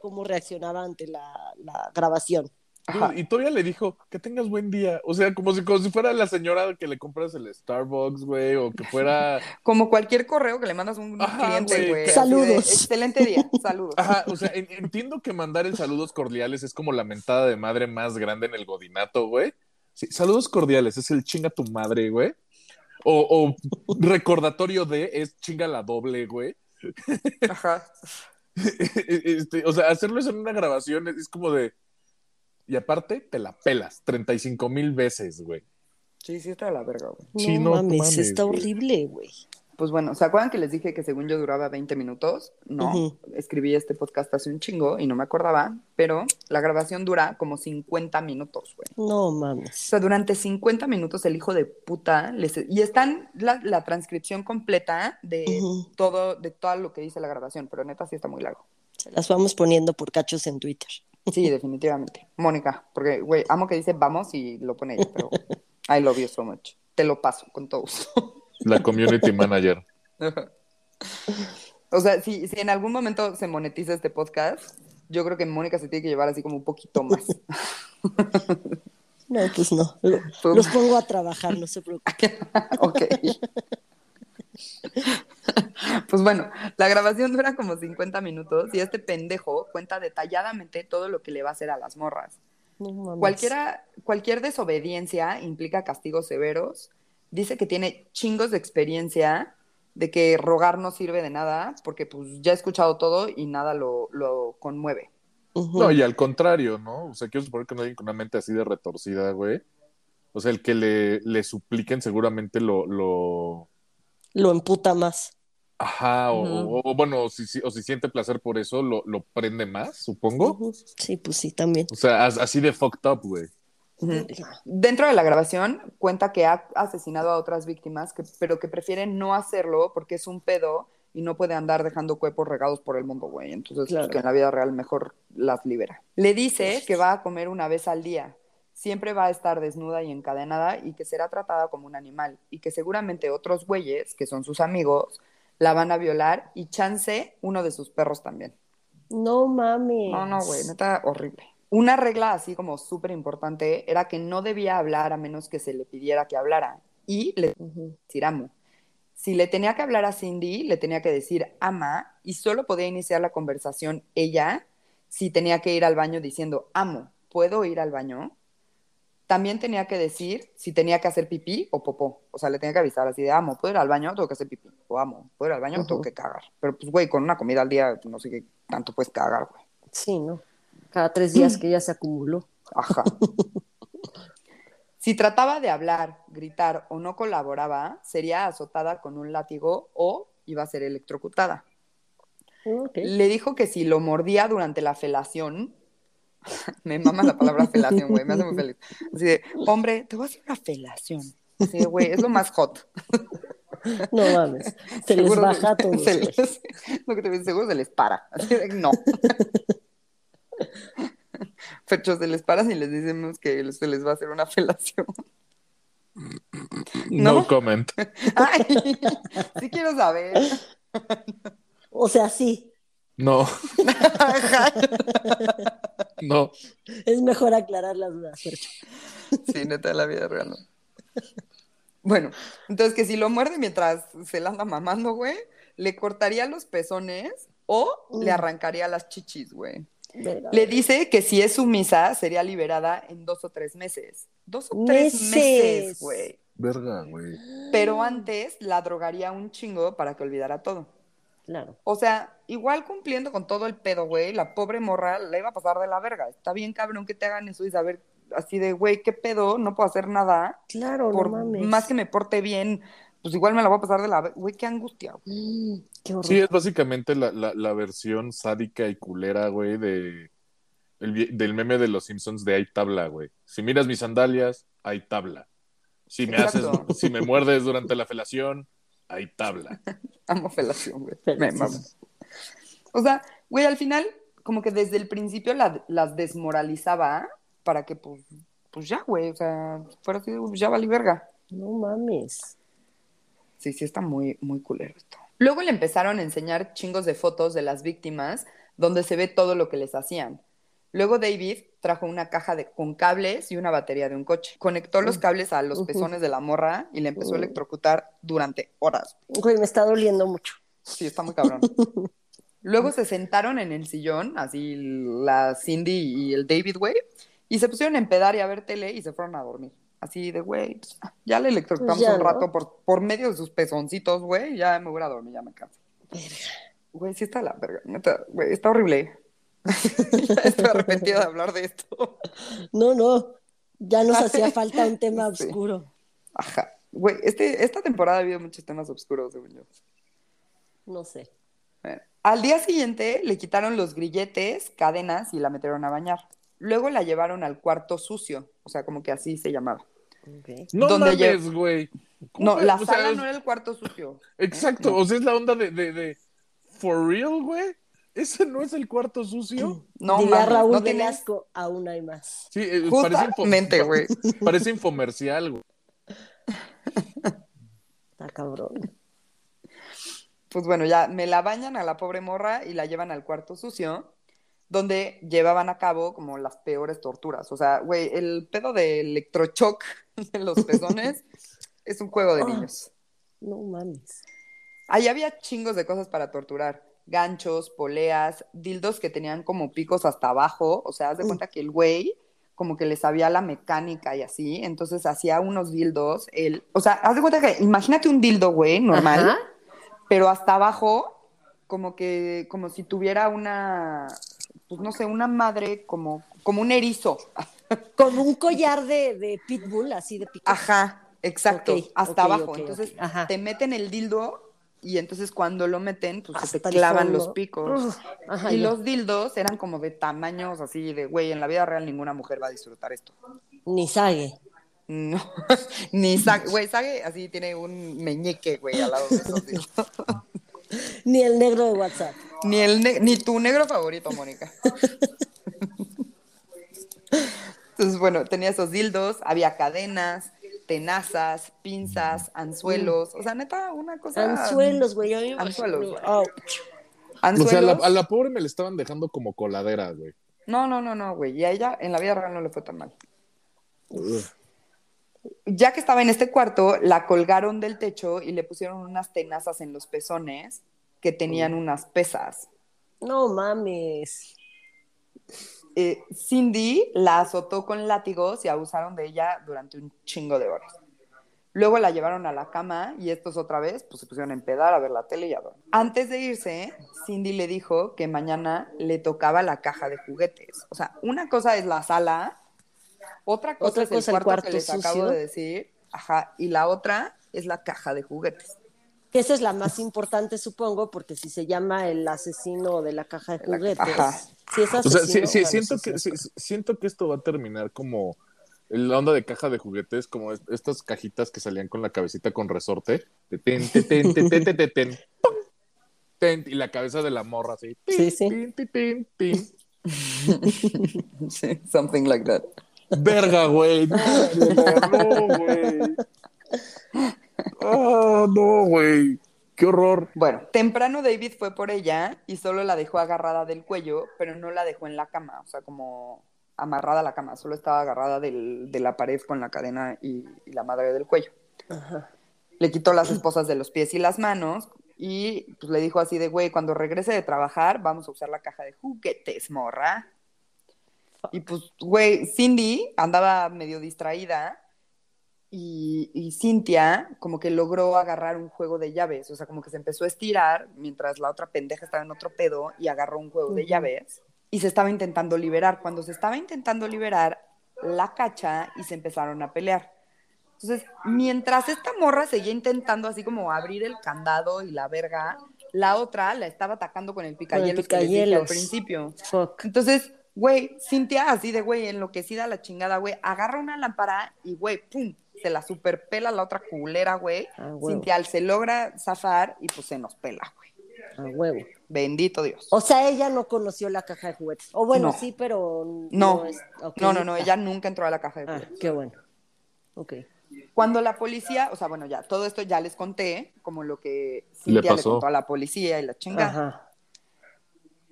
Speaker 3: cómo reaccionaba ante la, la grabación.
Speaker 1: Ajá.
Speaker 2: Y todavía le dijo que tengas buen día. O sea, como si, como si fuera la señora que le compras el Starbucks, güey, o que fuera.
Speaker 1: Como cualquier correo que le mandas a un
Speaker 2: Ajá,
Speaker 1: cliente,
Speaker 2: güey.
Speaker 3: Saludos.
Speaker 1: Excelente día, saludos.
Speaker 2: Ajá, o sea, en- entiendo que mandar el saludos cordiales es como la mentada de madre más grande en el godinato, güey. Sí, saludos cordiales, es el chinga tu madre, güey. O, o recordatorio de es chinga la doble, güey.
Speaker 1: Ajá.
Speaker 2: Este, o sea, hacerlo eso en una grabación es, es como de. Y aparte, te la pelas 35 mil veces, güey.
Speaker 1: Sí, sí, está de la verga, güey.
Speaker 3: No
Speaker 2: Sí, no
Speaker 3: mames,
Speaker 2: mames,
Speaker 3: está
Speaker 2: güey.
Speaker 3: horrible, güey.
Speaker 1: Pues bueno, ¿se acuerdan que les dije que según yo duraba 20 minutos? No, escribí este podcast hace un chingo y no me acordaba, pero la grabación dura como 50 minutos, güey.
Speaker 3: No
Speaker 1: O
Speaker 3: mames.
Speaker 1: sea, durante 50 minutos el hijo de puta les... Y están la, la transcripción completa de todo, de todo lo que dice la grabación, pero neta sí está muy largo.
Speaker 3: Se las vamos poniendo por cachos en Twitter.
Speaker 1: Sí, definitivamente. Mónica, porque, güey, amo que dice vamos y lo pone ella, pero I love you so much. Te lo paso con todo gusto.
Speaker 2: La community manager.
Speaker 1: O sea, si, si en algún momento se monetiza este podcast, yo creo que Mónica se tiene que llevar así como un poquito más.
Speaker 3: No, pues no. Lo- Los pongo a trabajar, no se preocupen.
Speaker 1: ok. Pues bueno, la grabación dura como 50 minutos y este pendejo cuenta detalladamente todo lo que le va a hacer a las morras.
Speaker 3: No.
Speaker 1: Cualquiera, cualquier desobediencia implica castigos severos. Dice que tiene chingos de experiencia, de que rogar no sirve de nada, porque pues ya he escuchado todo y nada lo, lo conmueve.
Speaker 2: No, y al contrario, ¿no? O sea, quiero suponer que no hay con una mente así de retorcida, güey. O sea, el que le, le supliquen seguramente lo, lo...
Speaker 3: Lo emputa más.
Speaker 2: Ajá, o,
Speaker 1: Ujú.
Speaker 2: o- o bueno, o si, si- o si siente placer por eso, lo, lo prende más, supongo.
Speaker 3: Sí, pues sí, también.
Speaker 2: O sea, as- así de fucked up, güey.
Speaker 1: Dentro de la grabación cuenta que ha asesinado a otras víctimas, que- pero que prefiere no hacerlo porque es un pedo y no puede andar dejando cuerpos regados por el mundo, güey. Entonces, pues, que en la vida real mejor las libera. Le dice que va a comer una vez al día, siempre va a estar desnuda y encadenada y que será tratada como un animal y que seguramente otros güeyes, que son sus amigos, la van a violar y chance uno de sus perros también.
Speaker 3: No mames.
Speaker 1: No, no, güey, neta, horrible. Una regla así como súper importante era que no debía hablar a menos que se le pidiera que hablara. Y le
Speaker 3: Ujú.
Speaker 1: decir amo. Si le tenía que hablar a Cindy, le tenía que decir ama y solo podía iniciar la conversación ella si tenía que ir al baño diciendo amo, ¿puedo ir al baño? También tenía que decir si tenía que hacer pipí o popó. O sea, le tenía que avisar así de amo, ¿puedo ir al baño? Tengo que hacer pipí. O amo, ¿puedo ir al baño? Tengo que cagar. Pero pues, güey, con una comida al día, no sé qué tanto puedes cagar, güey.
Speaker 3: Sí, ¿no? Cada tres días que ya se acumuló.
Speaker 1: Ajá. Si trataba de hablar, gritar o no colaboraba, sería azotada con un látigo o iba a ser electrocutada.
Speaker 3: Ok.
Speaker 1: Le dijo que si lo mordía durante la felación, me mama la palabra felación, güey, me hace muy feliz. Así de, hombre, te voy a hacer una felación. Así de, güey, es lo más hot.
Speaker 3: No mames. Se les
Speaker 1: Seguro
Speaker 3: baja a
Speaker 1: se- les- lo que te digo, seguro se les para. Así de, no. Fecho, se les para si les decimos que se les va a hacer una felación.
Speaker 2: No,
Speaker 1: ¿No?
Speaker 2: comment.
Speaker 1: Ay, sí quiero saber.
Speaker 3: O sea, sí.
Speaker 2: No, no.
Speaker 3: Es mejor aclarar las dudas. Fercho.
Speaker 1: Sí, neta, la vida real. no. Bueno, entonces que si lo muerde mientras se la anda mamando, güey, le cortaría los pezones o le
Speaker 3: Mm.
Speaker 1: arrancaría las chichis, güey. Le dice que si es sumisa, sería liberada en dos o tres meses. Dos o tres
Speaker 3: Meses.
Speaker 1: meses, güey.
Speaker 2: Verga, güey.
Speaker 1: Pero antes la drogaría un chingo para que olvidara todo.
Speaker 3: Claro.
Speaker 1: O sea, igual cumpliendo con todo el pedo, güey, la pobre morra le iba a pasar de la verga. Está bien cabrón que te hagan eso y saber así de, güey, ¿qué pedo? No puedo hacer nada.
Speaker 3: Claro,
Speaker 1: Por
Speaker 3: no mames.
Speaker 1: más que me porte bien, pues igual me la voy a pasar de la... Güey, qué angustia. güey.
Speaker 3: Mm, qué horror.
Speaker 2: Sí, es básicamente la, la, la versión sádica y culera, güey, de, el del meme de los Simpsons de hay tabla, güey. Si miras mis sandalias, hay tabla. Si me haces, si me muerdes durante la felación, hay tabla.
Speaker 1: Amo felación, güey. Me mama. O sea, güey, al final, como que desde el principio la- las desmoralizaba para que, pues, pues ya, güey, o sea, fuera así, ya valí verga.
Speaker 3: No mames.
Speaker 1: Sí, sí, está muy, muy culero esto. Luego le empezaron a enseñar chingos de fotos de las víctimas donde se ve todo lo que les hacían. Luego David trajo una caja de, con cables y una batería de un coche. Conectó los cables a los pezones de la morra y le empezó a
Speaker 3: Mm.
Speaker 1: electrocutar durante horas.
Speaker 3: Güey, me está doliendo mucho.
Speaker 1: Sí, está muy cabrón. Luego se sentaron en el sillón, así la Cindy y el David, güey, y se pusieron a empedar y a ver tele y se fueron a dormir. Así de, güey, pues, ya le electrocutamos
Speaker 3: Pues ya,
Speaker 1: un
Speaker 3: ¿no?
Speaker 1: rato por, por medio de sus pezoncitos, güey, ya me voy a dormir, ya me canso. Güey, sí está la verga, güey, está horrible. Ya Estoy arrepentida de hablar de esto.
Speaker 3: No, no. Ya nos hacía falta un tema
Speaker 1: Sí.
Speaker 3: oscuro.
Speaker 1: Ajá. Güey, este, esta temporada ha habido muchos temas oscuros, según yo.
Speaker 3: No sé.
Speaker 1: Bueno, al día siguiente le quitaron los grilletes, cadenas y la metieron a bañar. Luego la llevaron al cuarto sucio, o sea, como que así se llamaba.
Speaker 3: Ok.
Speaker 2: No
Speaker 1: ¿Dónde
Speaker 2: mames, güey. ¿Cómo
Speaker 1: No, la
Speaker 2: O sea,
Speaker 1: sala
Speaker 2: es-
Speaker 1: no era el cuarto sucio.
Speaker 2: Exacto, o sea, es la onda de, de, de For real, güey. ¿Ese no es el cuarto sucio?
Speaker 1: No,
Speaker 3: Diría
Speaker 1: mames,
Speaker 3: Raúl
Speaker 1: no tienes-
Speaker 3: Velasco, aún hay más.
Speaker 2: Sí, eh,
Speaker 1: Justamente, güey.
Speaker 2: parece infomercial, güey.
Speaker 3: Está cabrón.
Speaker 1: Pues bueno, ya me la bañan a la pobre morra y la llevan al cuarto sucio, donde llevaban a cabo como las peores torturas. O sea, güey, el pedo de electrochoc de los pezones es un juego de
Speaker 3: Ah.
Speaker 1: niños.
Speaker 3: No mames.
Speaker 1: Ahí había chingos de cosas para torturar. Ganchos, poleas, dildos que tenían como picos hasta abajo. O sea, haz de cuenta que el güey como que le sabía la mecánica y así. Entonces hacía unos dildos. Él, o sea, haz de cuenta que imagínate un dildo, güey, normal,
Speaker 3: Ajá.
Speaker 1: pero hasta abajo como que, como si tuviera una, pues no sé, una madre como, como un erizo.
Speaker 3: Con un collar de, de pitbull, así de pico.
Speaker 1: Ajá, exacto, hasta abajo. entonces te meten el dildo y entonces cuando lo meten, pues se te clavan los picos.
Speaker 3: Uf, ajá,
Speaker 1: y
Speaker 3: ya.
Speaker 1: los dildos eran como de tamaños así de, güey, en la vida real ninguna mujer va a disfrutar esto.
Speaker 3: Ni sague.
Speaker 1: No, ni Sage, güey, Sage así tiene un meñique, güey, al lado de esos dildos.
Speaker 3: Ni el negro de WhatsApp.
Speaker 1: Ni, el ne- ni tu negro favorito, Mónica. Entonces, bueno, tenía esos dildos, había cadenas, tenazas, pinzas, anzuelos. O sea, neta, una cosa.
Speaker 3: Anzuelos, güey.
Speaker 1: Anzuelos.
Speaker 3: Ouch.
Speaker 2: O sea, a la, a la pobre me le estaban dejando como coladera, güey.
Speaker 1: No, no, no, no, güey. Y a ella en la vida real no le fue tan mal. Ya que estaba en este cuarto, la colgaron del techo y le pusieron unas tenazas en los pezones que tenían unas pesas.
Speaker 3: No mames.
Speaker 1: Eh, Cindy la azotó con látigos y abusaron de ella durante un chingo de horas. Luego la llevaron a la cama y estos otra vez pues se pusieron a empedar, a ver la tele y a dormir. Antes de irse, Cindy le dijo que mañana le tocaba la caja de juguetes. O sea, una cosa es la sala, otra cosa
Speaker 3: Otra
Speaker 1: es el
Speaker 3: cosa el
Speaker 1: cuarto,
Speaker 3: cuarto
Speaker 1: que les
Speaker 3: sucio.
Speaker 1: acabo de decir, ajá, y la otra es la caja de juguetes.
Speaker 3: Esa es la más importante, supongo, porque si se llama el asesino de la caja de juguetes.
Speaker 1: ajá.
Speaker 3: Si es
Speaker 2: O sea,
Speaker 3: asesino,
Speaker 2: sí, sí,
Speaker 3: bueno,
Speaker 2: siento, que,
Speaker 3: sí.
Speaker 2: siento que esto va a terminar como la onda de caja de juguetes, como es- estas cajitas que salían con la cabecita con resorte. y la cabeza de la morra así. tin,
Speaker 3: Sí, sí.
Speaker 2: tin, tin, tin, tin.
Speaker 1: Sí, something like that.
Speaker 2: Verga, güey. No, no, güey. Ah, no, güey. Qué horror.
Speaker 1: Bueno, temprano David fue por ella y solo la dejó agarrada del cuello, pero no la dejó en la cama, o sea, como amarrada a la cama, solo estaba agarrada del- de la pared con la cadena y, y la madre del cuello.
Speaker 3: Ajá.
Speaker 1: Le quitó las esposas de los pies y las manos y pues, le dijo así de, güey, cuando regrese de trabajar vamos a usar la caja de juguetes, morra. Y pues, güey, Cindy andaba medio distraída y, y Cintia como que logró agarrar un juego de llaves, o sea, como que se empezó a estirar mientras la otra pendeja estaba en otro pedo y agarró un juego de llaves y se estaba intentando liberar. Cuando se estaba intentando liberar, la cacha y se empezaron a pelear. Entonces, mientras esta morra seguía intentando así como abrir el candado y la verga, la otra la estaba atacando con el picahielos, que les dije al principio.
Speaker 3: Fuck.
Speaker 1: Entonces, güey, Cintia así de güey, enloquecida la chingada, güey, agarra una lámpara y güey, pum, se la superpela la otra culera, güey.
Speaker 3: Ah.
Speaker 1: Cintia se logra zafar y pues se nos pela, güey.
Speaker 3: A huevo.
Speaker 1: Bendito Dios.
Speaker 3: O sea, ella no conoció la caja de juguetes. O bueno,
Speaker 1: No.
Speaker 3: sí, pero
Speaker 1: No,
Speaker 3: es- ok.
Speaker 1: no, no, no, ella nunca entró a la caja de
Speaker 3: Ah,
Speaker 1: juguetes.
Speaker 3: qué bueno. Ok.
Speaker 1: Cuando la policía, o sea, bueno, ya, todo esto ya les conté, como lo que
Speaker 2: Le
Speaker 1: Cintia le,
Speaker 2: pasó.
Speaker 1: contó a la policía y la chingada.
Speaker 3: Ajá.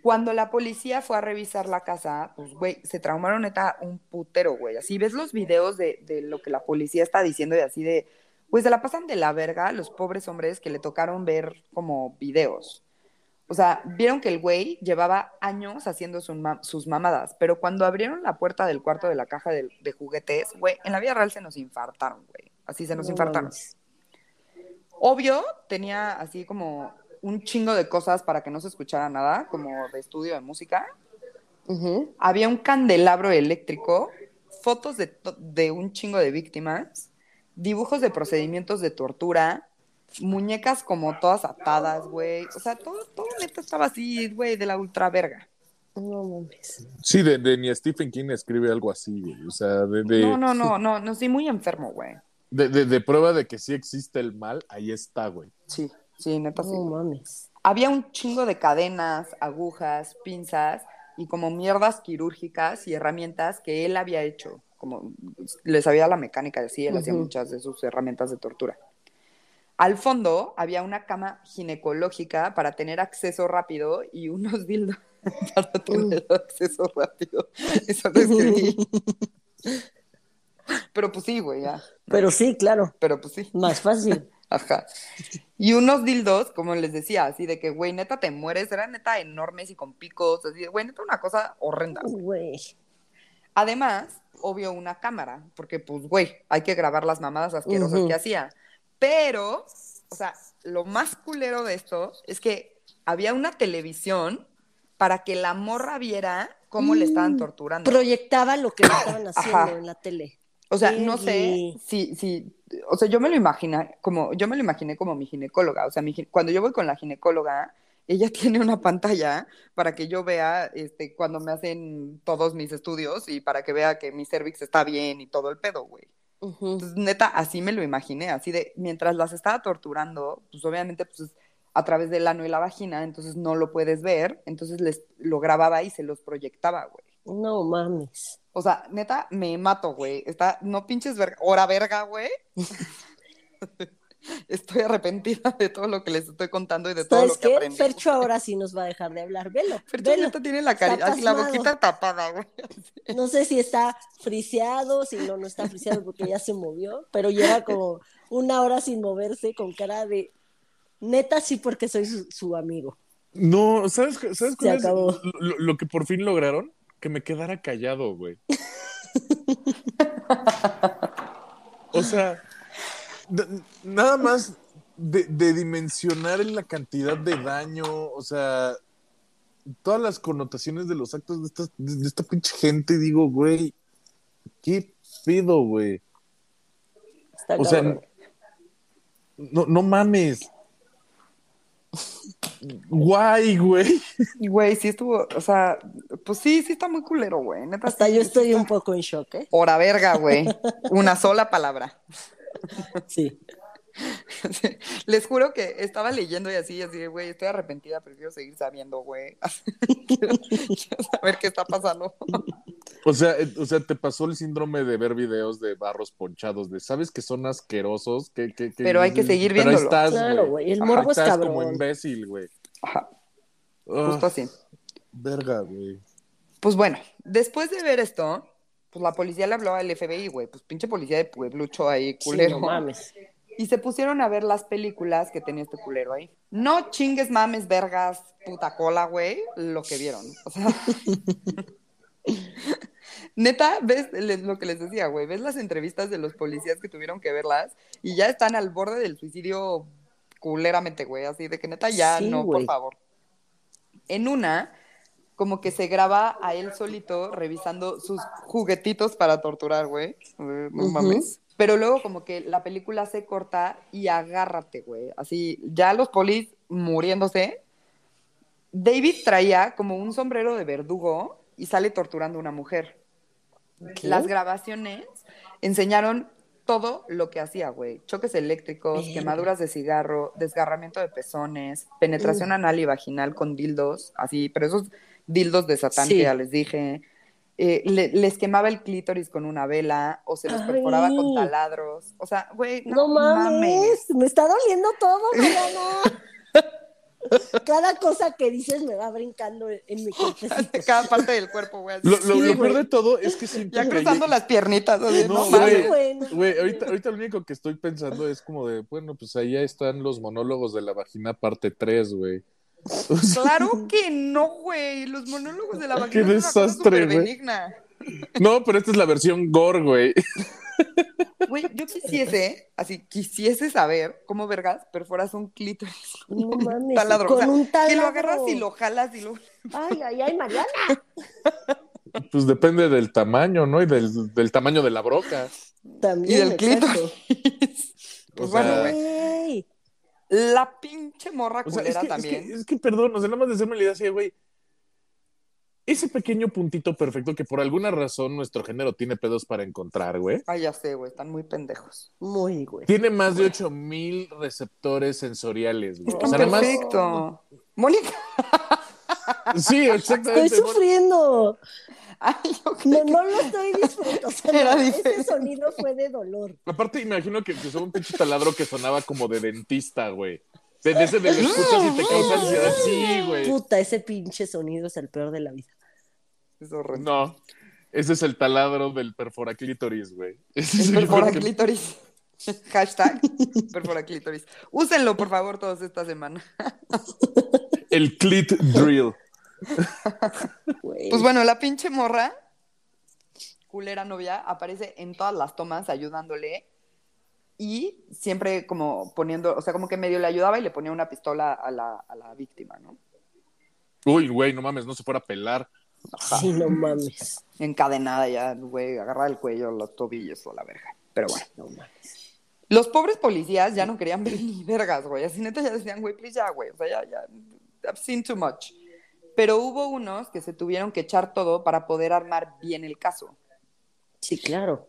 Speaker 1: Cuando la policía fue a revisar la casa, pues, güey, se traumaron neta un putero, güey. Así ves los videos de, de lo que la policía está diciendo y así de, pues se la pasan de la verga los pobres hombres que le tocaron ver como videos. O sea, vieron que el güey llevaba años haciendo su ma- sus mamadas, pero cuando abrieron la puerta del cuarto de la caja de, de juguetes, güey, en la vida real se nos infartaron, güey. Así se nos
Speaker 3: No
Speaker 1: infartaron. Obvio, tenía así como un chingo de cosas para que no se escuchara nada, como de estudio de música. Había un candelabro eléctrico, fotos de, de un chingo de víctimas, dibujos de procedimientos de tortura, muñecas como todas atadas, güey. O sea, todo, todo neta estaba así, güey, de la ultra verga.
Speaker 3: No mames.
Speaker 2: Sí, de, de ni Stephen King escribe algo así, güey. O sea, de, de,
Speaker 1: No, no, no, no, no, sí, muy enfermo, güey.
Speaker 2: de, de- de prueba de que sí existe el mal, ahí está, güey.
Speaker 1: Sí, sí, neta sí.
Speaker 3: No mames.
Speaker 1: Había un chingo de cadenas, agujas, pinzas y como mierdas quirúrgicas y herramientas que él había hecho. Como le sabía la mecánica, así él hacía muchas de sus herramientas de tortura. Al fondo había una cama ginecológica para tener acceso rápido y unos dildos para tener acceso rápido. Eso lo escribí. Pero pues sí, güey, ya.
Speaker 3: Pero sí, claro.
Speaker 1: Pero pues sí.
Speaker 3: Más fácil.
Speaker 1: Ajá. Y unos dildos, como les decía, así de que, güey, neta te mueres, eran neta enormes y con picos, así de, güey, neta una cosa horrenda.
Speaker 3: Güey.
Speaker 1: Además, obvio, una cámara, porque pues, güey, hay que grabar las mamadas asquerosas
Speaker 3: Ujú.
Speaker 1: que hacía. Pero, o sea, lo más culero de esto es que había una televisión para que la morra viera cómo le estaban
Speaker 3: Mm,
Speaker 1: torturando.
Speaker 3: Proyectaba lo que le estaban haciendo
Speaker 1: Ajá.
Speaker 3: en la tele.
Speaker 1: O sea, no sé si, si, o sea, yo me lo imaginé como, yo me lo imaginé como mi ginecóloga. O sea, mi cuando yo voy con la ginecóloga, ella tiene una pantalla para que yo vea, este, cuando me hacen todos mis estudios y para que vea que mi cervix está bien y todo el pedo, güey. Entonces, neta, así me lo imaginé, así de, mientras las estaba torturando, pues obviamente, pues es a través del ano y la vagina, entonces no lo puedes ver, entonces les lo grababa y se los proyectaba, güey.
Speaker 3: No mames.
Speaker 1: O sea, neta, me mato, güey. Está, no pinches verga, hora verga, güey. Estoy arrepentida de todo lo que les estoy contando y de todo
Speaker 3: ¿Sabes
Speaker 1: lo que
Speaker 3: qué?
Speaker 1: aprendí.
Speaker 3: Fercho ahora sí nos va a dejar de hablar. Velo.
Speaker 1: Fercho
Speaker 3: velo.
Speaker 1: neta tiene la así la boquita tapada, güey.
Speaker 3: No sé si está friseado, si no, no está friseado porque ya se movió, pero lleva como una hora sin moverse con cara de neta sí porque soy su, su amigo.
Speaker 2: No, ¿sabes, qué- ¿sabes
Speaker 3: Se
Speaker 2: cuál es
Speaker 3: acabó.
Speaker 2: lo, lo que por fin lograron? Que me quedara callado, güey. o sea, nada más de, de dimensionar en la cantidad de daño, o sea, todas las connotaciones de los actos de esta, de esta pinche gente, digo, güey, qué pedo, güey.
Speaker 3: Está
Speaker 2: O sea, no, no mames. Guay, güey.
Speaker 1: Güey, sí estuvo, o sea, pues sí, sí está muy culero, güey. Neta,
Speaker 3: Hasta
Speaker 1: sí,
Speaker 3: yo
Speaker 1: sí
Speaker 3: estoy
Speaker 1: está-
Speaker 3: un poco en shock, ¿eh?
Speaker 1: Hora verga, güey. Una sola palabra.
Speaker 3: Sí.
Speaker 1: Les juro que estaba leyendo y así, así, de, güey, estoy arrepentida, prefiero seguir sabiendo, güey. quiero, quiero saber qué está pasando.
Speaker 2: O sea, eh, o sea, te pasó el síndrome de ver videos de barros ponchados, de sabes que son asquerosos, que, que- que-
Speaker 1: Pero hay que seguir
Speaker 2: pero ahí
Speaker 1: viéndolo.
Speaker 2: estás,
Speaker 3: Claro, güey. El
Speaker 1: Ajá,
Speaker 3: morbo es
Speaker 2: estás
Speaker 3: cabrón.
Speaker 2: como imbécil, güey.
Speaker 1: Ajá, justo así.
Speaker 2: Verga, güey.
Speaker 1: Pues bueno, después de ver esto, pues la policía le habló al FBI, güey, pues pinche policía de pueblucho ahí,
Speaker 3: Sí,
Speaker 1: culero.
Speaker 3: no mames.
Speaker 1: Y se pusieron a ver las películas que tenía este culero ahí. No chingues mames, vergas, puta cola, güey, lo que vieron. O sea, neta, ves les- lo que les decía, güey, ves las entrevistas de los policías que tuvieron que verlas y ya están al borde del suicidio culeramente, güey, así de que neta ya
Speaker 3: Sí,
Speaker 1: no, por favor. En una, como que se graba a él solito revisando sus juguetitos para torturar, güey. Eh, No mames. Pero luego como que la película se corta y agárrate, güey. Así, ya los polis muriéndose. David traía como un sombrero de verdugo y sale torturando a una mujer.
Speaker 3: ¿Qué?
Speaker 1: Las grabaciones enseñaron todo lo que hacía, güey. Choques eléctricos, quemaduras de cigarro, desgarramiento de pezones, penetración anal y vaginal con dildos, así, pero esos dildos de satán
Speaker 3: Sí.
Speaker 1: que ya les dije. Eh, le- les quemaba el clítoris con una vela o se los
Speaker 3: Ay.
Speaker 1: perforaba con taladros. O sea, güey,
Speaker 3: No,
Speaker 1: no,
Speaker 3: mames, me está doliendo todo, Mariana. Cada cosa que dices me va brincando en mi cuerpecito.
Speaker 1: Cada parte del cuerpo, güey.
Speaker 2: Lo, lo-
Speaker 3: Sí,
Speaker 2: lo
Speaker 3: güey.
Speaker 2: peor de todo es que siento
Speaker 1: Ya cruzando las piernitas, así,
Speaker 2: No,
Speaker 1: no,
Speaker 2: güey.
Speaker 1: mames.
Speaker 3: güey, no
Speaker 2: Güey,
Speaker 3: mames.
Speaker 2: ahorita, ahorita lo único que estoy pensando es como de, bueno, pues ahí están los monólogos de la vagina parte 3, güey.
Speaker 1: Claro que no, güey. Los monólogos de la vagina
Speaker 2: Qué desastre,
Speaker 1: súper
Speaker 2: güey.
Speaker 1: benigna.
Speaker 2: No, pero esta es la versión gore, güey.
Speaker 1: Güey, yo quisiese, así, quisiese saber cómo vergas perforas un clítoris.
Speaker 3: No mames,
Speaker 1: taladro.
Speaker 3: con
Speaker 1: o sea,
Speaker 3: un taladro.
Speaker 1: Que lo agarras y lo jalas y lo.
Speaker 3: Ay, ay, ay, Mariana.
Speaker 2: Pues depende del tamaño, ¿no? Y del, del tamaño de la broca.
Speaker 3: También.
Speaker 1: Y del
Speaker 3: exacto.
Speaker 1: clítoris. Pues
Speaker 2: O
Speaker 1: bueno,
Speaker 2: sea.
Speaker 1: Güey. La pinche morra
Speaker 2: O sea,
Speaker 1: culera
Speaker 2: es que, es,
Speaker 1: también.
Speaker 2: que, es que, perdón, o sea, nada más de hacerme la idea así, güey. Ese pequeño puntito perfecto que por alguna razón nuestro género tiene pedos para encontrar, güey.
Speaker 1: Ay, ya sé, güey, están muy pendejos.
Speaker 3: Muy, güey.
Speaker 2: Tiene más de 8000 receptores sensoriales, güey. O
Speaker 1: Están
Speaker 2: sea, nada más.
Speaker 1: perfecto. Mónica.
Speaker 2: Sí,
Speaker 3: Estoy
Speaker 2: exactamente.
Speaker 3: sufriendo.
Speaker 1: Ay, yo
Speaker 3: No, no lo estoy disfrutando. O sea,
Speaker 1: Era
Speaker 3: no,
Speaker 1: diferente.
Speaker 3: ese sonido fue de dolor.
Speaker 2: Aparte, imagino que, que son un pinche taladro que sonaba como de dentista, güey. De, de ese de lo escuchas y te causa ansiedad. Sí, güey.
Speaker 3: Puta, ese pinche sonido es el peor de la vida.
Speaker 1: Es horrible.
Speaker 2: No. Ese es el taladro del perforaclítoris, güey. Ese
Speaker 1: El perforaclítoris. Hashtag perforaclítoris. Úsenlo, por favor, todos esta semana.
Speaker 2: El clit drill.
Speaker 1: Pues bueno, la pinche morra, culera novia, aparece en todas las tomas ayudándole y siempre como poniendo, o sea, como que medio le ayudaba y le ponía una pistola a la, a la víctima, ¿no?
Speaker 2: Uy, güey, no mames, no se fuera a pelar.
Speaker 3: Sí, no mames.
Speaker 1: Encadenada ya, güey, agarrada el cuello, los tobillos o la verga. Pero bueno.
Speaker 3: No mames.
Speaker 1: Los pobres policías ya no querían ver ni vergas, güey. Así neta ya decían, güey, please ya, güey. O sea, ya, ya, I've seen too much. Pero hubo unos que se tuvieron que echar todo para poder armar bien el caso.
Speaker 3: Sí, claro.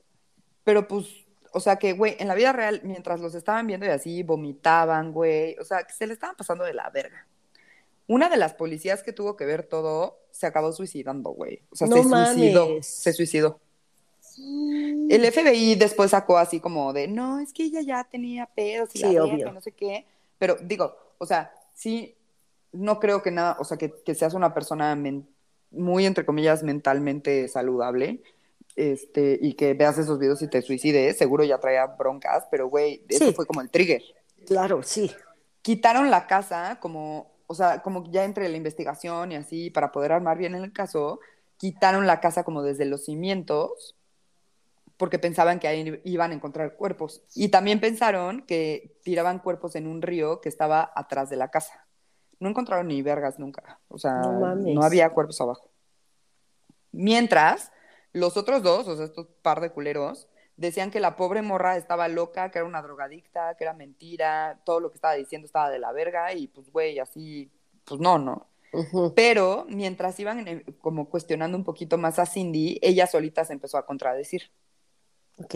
Speaker 1: Pero pues, o sea que, güey, en la vida real, mientras los estaban viendo y así, vomitaban, güey. O sea, que se le estaban pasando de la verga. Una de las policías que tuvo que ver todo se acabó suicidando, güey. O sea,
Speaker 3: No
Speaker 1: se suicidó. Se suicidó. El FBI después sacó así como de, no, es que ella ya tenía pedos y
Speaker 3: Sí,
Speaker 1: la
Speaker 3: obvio.
Speaker 1: no sé qué. Pero digo, o sea, sí, no creo que nada, o sea, que, que seas una persona men- muy, entre comillas, mentalmente saludable, este, y que veas esos videos y te suicides, seguro ya traía broncas, pero güey, eso fue como el trigger.
Speaker 3: Claro, sí.
Speaker 1: Quitaron la casa como, o sea, como ya entre la investigación y así, para poder armar bien el caso, quitaron la casa como desde los cimientos, porque pensaban que ahí iban a encontrar cuerpos. Y también pensaron que tiraban cuerpos en un río que estaba atrás de la casa. No encontraron ni vergas nunca. O sea,
Speaker 3: No
Speaker 1: había cuerpos abajo. Mientras, los otros dos, o sea, estos par de culeros, decían que la pobre morra estaba loca, que era una drogadicta, que era mentira, todo lo que estaba diciendo estaba de la verga y pues, güey, así, pues no, no. Pero mientras iban eh, como cuestionando un poquito más a Cindy, ella solita se empezó a contradecir.
Speaker 3: Ok.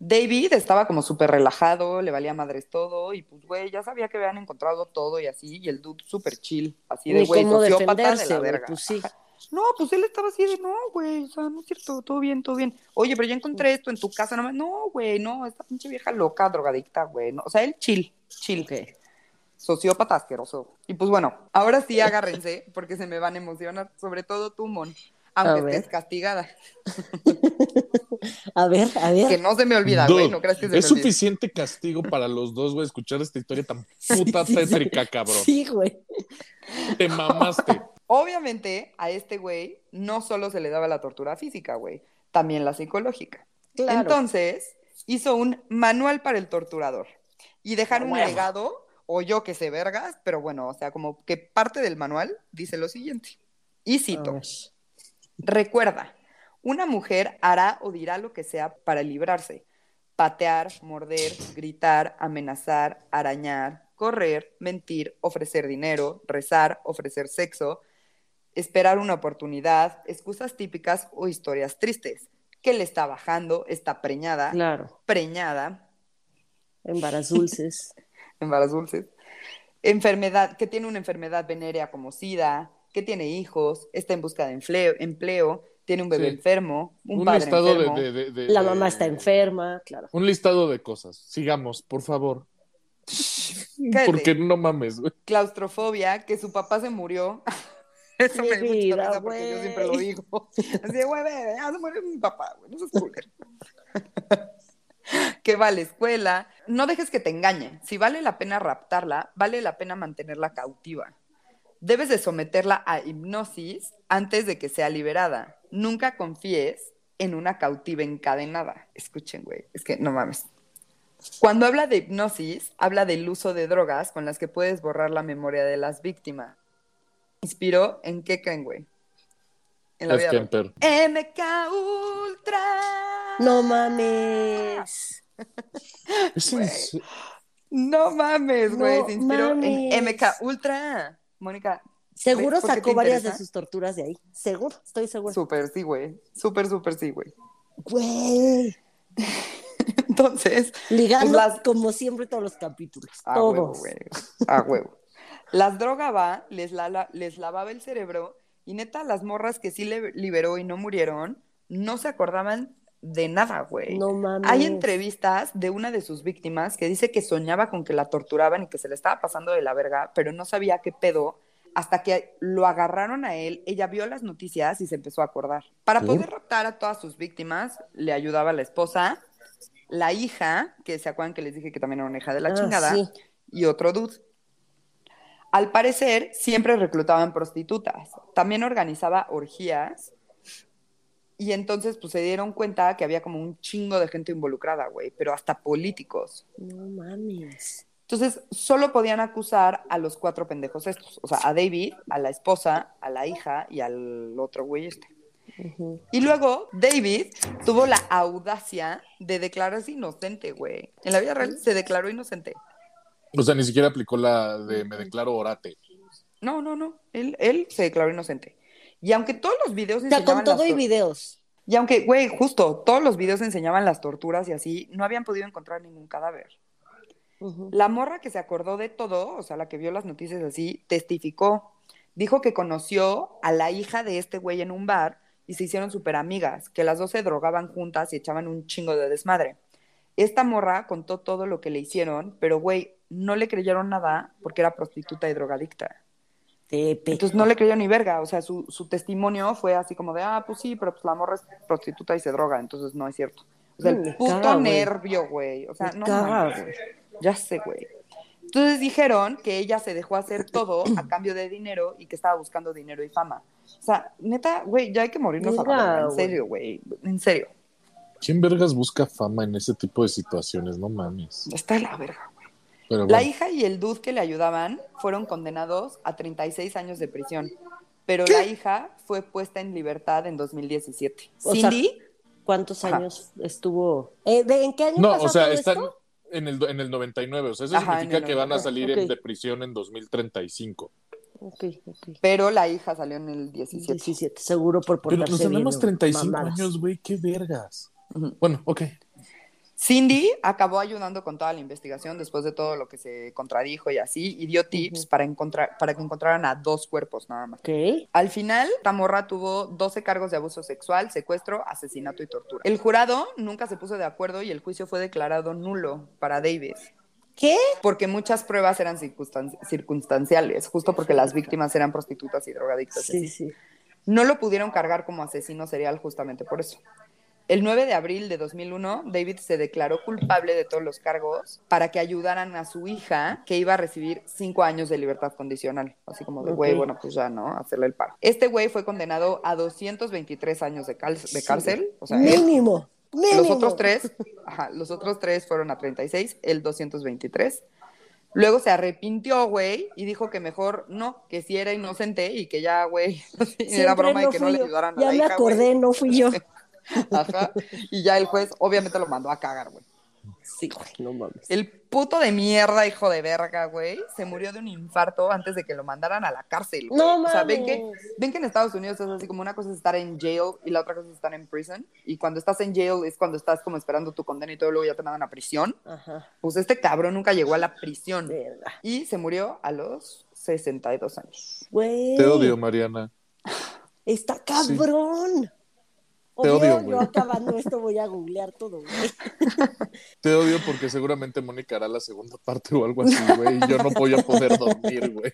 Speaker 1: David estaba como súper relajado, le valía madres todo, y pues, güey, ya sabía que habían encontrado todo y así, y el dude súper chill, así de, güey, sociópata de la verga.
Speaker 3: pues sí.
Speaker 1: No, pues él estaba así de, no, güey, o sea, no es cierto, todo bien, todo bien. Oye, pero ya encontré esto en tu casa, no, no, güey, no, esta pinche vieja loca, drogadicta, güey, no, o sea, él chill, chill.
Speaker 3: Ok.
Speaker 1: Sociópata asqueroso. Y pues bueno, ahora sí agárrense, porque se me van a emocionar, sobre todo tú, Mon, aunque estés castigada.
Speaker 3: A ver, a ver.
Speaker 1: Que no se me olvida, güey, no creas que se
Speaker 2: es
Speaker 1: me olvida.
Speaker 2: suficiente castigo para los dos, güey, escuchar esta historia tan puta
Speaker 3: Sí, sí, sí.
Speaker 2: tétrica, cabrón.
Speaker 3: Sí, güey.
Speaker 2: Te mamaste.
Speaker 1: Obviamente, a este güey no solo se le daba la tortura física, güey, también la psicológica.
Speaker 3: Claro.
Speaker 1: Entonces, hizo un manual para el torturador y dejar
Speaker 3: Ah,
Speaker 1: un legado, o yo que sé vergas, pero bueno, o sea, como que parte del manual dice lo siguiente. Y cito, recuerda, una mujer hará o dirá lo que sea para librarse, patear, morder, gritar, amenazar, arañar, correr, mentir, ofrecer dinero, rezar, ofrecer sexo, esperar una oportunidad, excusas típicas o historias tristes. Que le está bajando, está preñada,
Speaker 3: Claro.
Speaker 1: preñada,
Speaker 3: Embarazos dulces.
Speaker 1: embarazos dulces, enfermedad, que tiene una enfermedad venérea como SIDA, que tiene hijos, está en busca de empleo, empleo tiene un bebé
Speaker 2: Sí.
Speaker 1: enfermo, un,
Speaker 2: Un,
Speaker 1: padre
Speaker 2: listado de,
Speaker 1: enfermo.
Speaker 2: de- de- de-
Speaker 3: La
Speaker 2: de-
Speaker 3: mamá está enferma, claro.
Speaker 2: Un listado de cosas. Sigamos, por favor.
Speaker 1: Cállate.
Speaker 2: Porque no mames, güey.
Speaker 1: claustrofobia, que su papá se murió. Eso
Speaker 3: Mi
Speaker 1: me dio mucha risa porque yo siempre lo digo. Así de, güey, ya se murió mi papá, güey, no seas culero. que va a la escuela. No dejes que te engañe. Si vale la pena raptarla, vale la pena mantenerla cautiva. Debes de someterla a hipnosis antes de que sea liberada. Nunca confíes en una cautiva encadenada. Escuchen, güey, es que no mames. Cuando habla de hipnosis, habla del uso de drogas con las que puedes borrar la memoria de las víctimas. ¿Inspiró en qué creen, güey? En la vida. MK Ultra.
Speaker 3: No mames.
Speaker 2: Es
Speaker 1: No mames, güey.
Speaker 3: No
Speaker 1: Se inspiró
Speaker 3: mames.
Speaker 1: en MK Ultra. Mónica.
Speaker 3: Seguro
Speaker 1: ¿ves por qué
Speaker 3: sacó varias de sus torturas de ahí. Seguro, estoy seguro.
Speaker 1: Súper, sí, güey. Súper, súper, sí, güey.
Speaker 3: Güey.
Speaker 1: Entonces,
Speaker 3: Ligando
Speaker 1: las-
Speaker 3: como siempre todos los capítulos.
Speaker 1: A huevo, güey. A huevo. Las drogaba, les, la- les lavaba el cerebro y neta, las morras que sí le liberó y no murieron, no se acordaban de nada, güey.
Speaker 3: No mames.
Speaker 1: Hay entrevistas de una de sus víctimas que dice que soñaba con que la torturaban y que se le estaba pasando de la verga, pero no sabía qué pedo. Hasta que lo agarraron a él, ella vio las noticias y se empezó a acordar. Para poder raptar a todas sus víctimas, le ayudaba la esposa, la hija, que se acuerdan que les dije que también era una hija de la
Speaker 3: Ah,
Speaker 1: chingada,
Speaker 3: sí.
Speaker 1: y otro dude. Al parecer, siempre reclutaban prostitutas. También organizaba orgías. Y entonces, pues se dieron cuenta que había como un chingo de gente involucrada, güey, pero hasta políticos.
Speaker 3: No mames.
Speaker 1: Entonces, solo podían acusar a los cuatro pendejos estos. O sea, a David, a la esposa, a la hija y al otro güey este. Y luego, David tuvo la audacia de declararse inocente, güey. En la vida real se declaró inocente.
Speaker 2: O sea, ni siquiera aplicó la de me declaro orate.
Speaker 1: No, no, no. Él, él se declaró inocente. Y aunque todos los videos
Speaker 3: O sea, con todo y videos.
Speaker 1: Y aunque, güey, justo, todos los videos enseñaban las torturas y así, no habían podido encontrar ningún cadáver. La morra que se acordó de todo, o sea, la que vio las noticias así, testificó. Dijo que conoció a la hija de este güey en un bar y se hicieron súper amigas, que las dos se drogaban juntas y echaban un chingo de desmadre. Esta morra contó todo lo que le hicieron, pero, güey, no le creyeron nada porque era prostituta y drogadicta.
Speaker 3: Tepe.
Speaker 1: Entonces no le creyó ni verga, o sea, su, su testimonio fue así como de, ah, pues sí, pero pues la morra es prostituta y se droga, entonces no es cierto. O sea,
Speaker 3: Mm, me
Speaker 1: el puto
Speaker 3: caga, güey.
Speaker 1: nervio, güey. O sea,
Speaker 3: Me
Speaker 1: no
Speaker 3: caga,
Speaker 1: mames.
Speaker 3: güey.
Speaker 1: Ya sé, güey. Entonces dijeron que ella se dejó hacer todo a cambio de dinero y que estaba buscando dinero y fama. O sea, neta, güey, ya hay que morirnos a la
Speaker 3: Verga,
Speaker 1: verga, en serio, güey. En serio.
Speaker 2: ¿Quién vergas busca fama en ese tipo de situaciones? No mames.
Speaker 1: Está la verga.
Speaker 2: Pero
Speaker 1: La
Speaker 2: bueno,
Speaker 1: hija y el dude que le ayudaban fueron condenados a 36 años de prisión, pero la hija fue puesta en libertad en 2017.
Speaker 3: O sea,
Speaker 1: Cindy,
Speaker 3: ¿Cuántos
Speaker 1: Ajá.
Speaker 3: años estuvo? Eh, ¿de- ¿En qué año
Speaker 2: no,
Speaker 3: pasó
Speaker 2: o sea,
Speaker 3: todo
Speaker 2: están
Speaker 3: esto?
Speaker 2: en el, en el 99. O sea, eso
Speaker 1: Ajá,
Speaker 2: significa que van a
Speaker 1: 99.
Speaker 2: salir
Speaker 3: Ok.
Speaker 2: en- de prisión en 2035.
Speaker 3: Ok, ok.
Speaker 1: pero la hija salió en el 17.
Speaker 3: 17, seguro por
Speaker 2: Pero
Speaker 3: portarse
Speaker 2: nos tenemos
Speaker 3: bien,
Speaker 2: 35
Speaker 3: mamadas.
Speaker 2: años, güey. Qué vergas.
Speaker 1: Ujú.
Speaker 2: Bueno, ok.
Speaker 1: Cindy acabó ayudando con toda la investigación después de todo lo que se contradijo y así, y dio tips para, encontrar, para que encontraran a dos cuerpos nada más. Al final, Tamorra tuvo 12 cargos de abuso sexual, secuestro, asesinato y tortura. El jurado nunca se puso de acuerdo y el juicio fue declarado nulo para Davis,
Speaker 3: ¿Qué?
Speaker 1: porque muchas pruebas eran circunstan- circunstanciales, justo porque las víctimas eran prostitutas y drogadictas.
Speaker 3: Sí,
Speaker 1: así.
Speaker 3: sí.
Speaker 1: No lo pudieron cargar como asesino serial justamente por eso. El 9 de abril de 2001, David se declaró culpable de todos los cargos para que ayudaran a su hija, que iba a recibir cinco años de libertad condicional. Así como de, güey, bueno, pues ya, ¿no? Hacerle el paro. Este güey fue condenado a 223 años de, cárcel. O sea, él-
Speaker 3: Mínimo. Mínimo.
Speaker 1: los otros tres, ajá, los otros tres fueron a 36, él 223. Luego se arrepintió, güey, y dijo que mejor no, que sí era inocente y que ya, güey, era broma y
Speaker 3: no
Speaker 1: que no le ayudaran a
Speaker 3: Ya
Speaker 1: la
Speaker 3: me
Speaker 1: hija,
Speaker 3: acordé, no fui yo.
Speaker 1: Ajá. Y ya el juez obviamente lo mandó a cagar, güey.
Speaker 3: Sí, güey, no mames.
Speaker 1: El puto de mierda, hijo de verga, güey, se murió de un infarto antes de que lo mandaran a la cárcel, güey.
Speaker 3: No
Speaker 1: O sea, ven que,
Speaker 3: mames.
Speaker 1: ven que en Estados Unidos es así como una cosa es estar en jail y la otra cosa es estar en prison. Y cuando estás en jail es cuando estás como esperando tu condena y todo, luego ya te mandan a prisión.
Speaker 3: Ajá,
Speaker 1: Pues este cabrón nunca llegó a la prisión
Speaker 3: verga.
Speaker 1: y se murió a los 62 años.
Speaker 3: Güey.
Speaker 2: Te odio, Mariana.
Speaker 3: Está cabrón.
Speaker 2: Te odio, güey.
Speaker 3: yo acabando esto voy a googlear todo, güey.
Speaker 2: Te odio porque seguramente Mónica hará la segunda parte o algo así, güey. Y yo no voy a poder dormir, güey.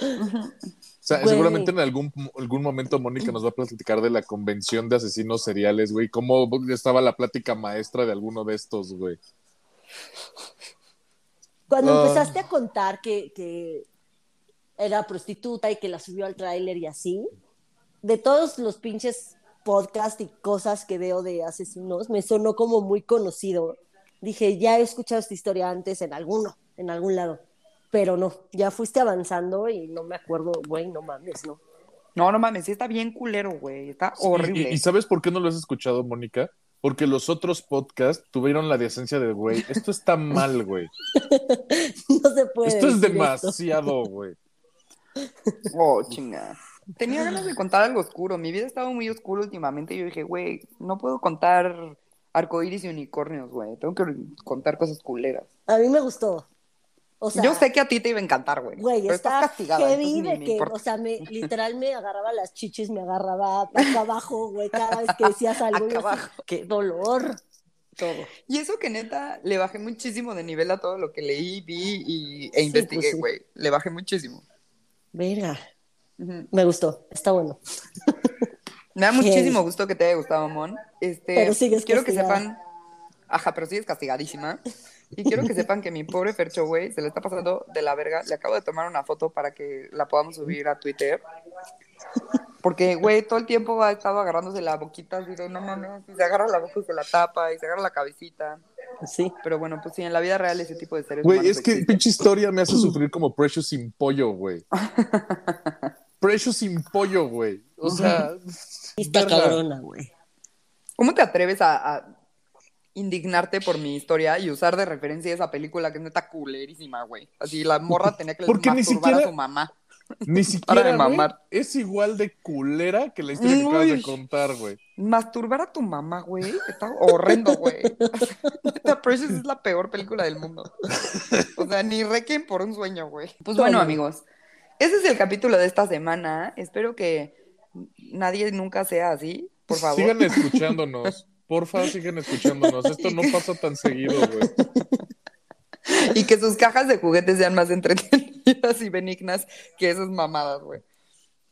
Speaker 2: O sea,
Speaker 3: Güey.
Speaker 2: seguramente en algún, algún momento Mónica nos va a platicar de la convención de asesinos seriales, güey. Cómo estaba la plática maestra de alguno de estos, güey.
Speaker 3: Cuando
Speaker 2: Ah.
Speaker 3: empezaste a contar que, que era prostituta y que la subió al tráiler y así, de todos los pinches podcasts y cosas que veo de asesinos, me sonó como muy conocido. Dije, ya he escuchado esta historia antes en alguno, en algún lado. Pero no, ya fuiste avanzando y no me acuerdo, güey, no mames, no.
Speaker 1: No, no mames, sí está bien culero, güey. Está horrible.
Speaker 2: ¿Y, y sabes por qué no lo has escuchado, Mónica? Porque los otros podcasts tuvieron la decencia de, güey, esto está mal, güey.
Speaker 3: No se puede.
Speaker 2: Esto es demasiado, güey.
Speaker 1: Oh, chinga. Tenía ganas de contar algo oscuro. Mi vida ha estado muy oscura últimamente y yo dije, güey, no puedo contar arcoíris y unicornios, güey. Tengo que contar cosas culeras.
Speaker 3: A mí me gustó. O sea,
Speaker 1: yo sé que a ti te iba a encantar, güey.
Speaker 3: Güey,
Speaker 1: pero
Speaker 3: está
Speaker 1: estás castigada.
Speaker 3: heavy de
Speaker 1: me
Speaker 3: que, o sea, me, literal me agarraba las chichis, me agarraba acá abajo, güey, cada vez que decías algo.
Speaker 1: Acá abajo.
Speaker 3: Qué dolor. Todo.
Speaker 1: Y eso que neta, le bajé muchísimo de nivel a todo lo que leí, vi y, e
Speaker 3: Sí,
Speaker 1: investigué,
Speaker 3: pues sí.
Speaker 1: güey. Le bajé muchísimo.
Speaker 3: Verga. Me gustó, está bueno.
Speaker 1: Me da muchísimo gusto que te haya gustado, Mon. Este,
Speaker 3: Pero sigues
Speaker 1: quiero que sepan. Ajá, pero sigues castigadísima. Y quiero que sepan que mi pobre Fercho, güey, se le está pasando de la verga. Le acabo de tomar una foto para que la podamos subir a Twitter. Porque, güey, todo el tiempo ha estado agarrándose la boquita así de, no mames, y se agarra la boca y se la tapa, y se agarra la cabecita.
Speaker 3: Sí.
Speaker 1: Pero bueno, pues sí, en la vida real ese tipo de seres
Speaker 2: Güey, es que
Speaker 1: existen.
Speaker 2: pinche historia me hace sufrir como Precious sin pollo, güey. Precious sin pollo, güey. O sea,
Speaker 3: Está cabrona, güey.
Speaker 1: ¿Cómo te atreves a, a indignarte por mi historia y usar de referencia esa película que es neta culerísima, güey? Así la morra tenía que
Speaker 2: Porque
Speaker 1: a
Speaker 2: siquiera-
Speaker 1: su mamá.
Speaker 2: Ni
Speaker 1: Para
Speaker 2: siquiera
Speaker 1: de
Speaker 2: güey,
Speaker 1: mamar.
Speaker 2: es igual de culera que la historia que acabas de contar, güey.
Speaker 1: Masturbar a tu mamá, güey, está horrendo, güey. Neta, Precious es la peor película del mundo. O sea, ni Requiem por un sueño, güey. Pues bueno,
Speaker 3: Toma.
Speaker 1: amigos, ese es el capítulo de esta semana. Espero que nadie nunca sea así, por favor.
Speaker 2: Sigan escuchándonos. Porfa, sigan escuchándonos. Esto no pasa tan seguido, güey.
Speaker 1: Y que sus cajas de juguetes sean más entretenidas y benignas que esas mamadas, güey.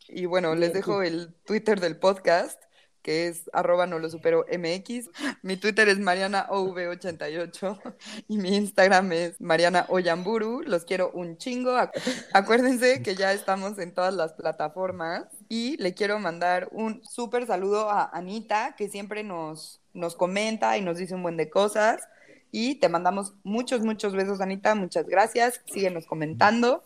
Speaker 1: Y bueno, les dejo el Twitter del podcast, que es arroba no lo supero MX. Mi Twitter es marianaov88 y mi Instagram es Mariana Oyamburu. Los quiero un chingo. Ac- Acuérdense que ya estamos en todas las plataformas y le quiero mandar un súper saludo a Anita, que siempre nos, nos comenta y nos dice un buen de cosas. Y te mandamos muchos, muchos besos, Anita. Muchas gracias. Síguenos comentando.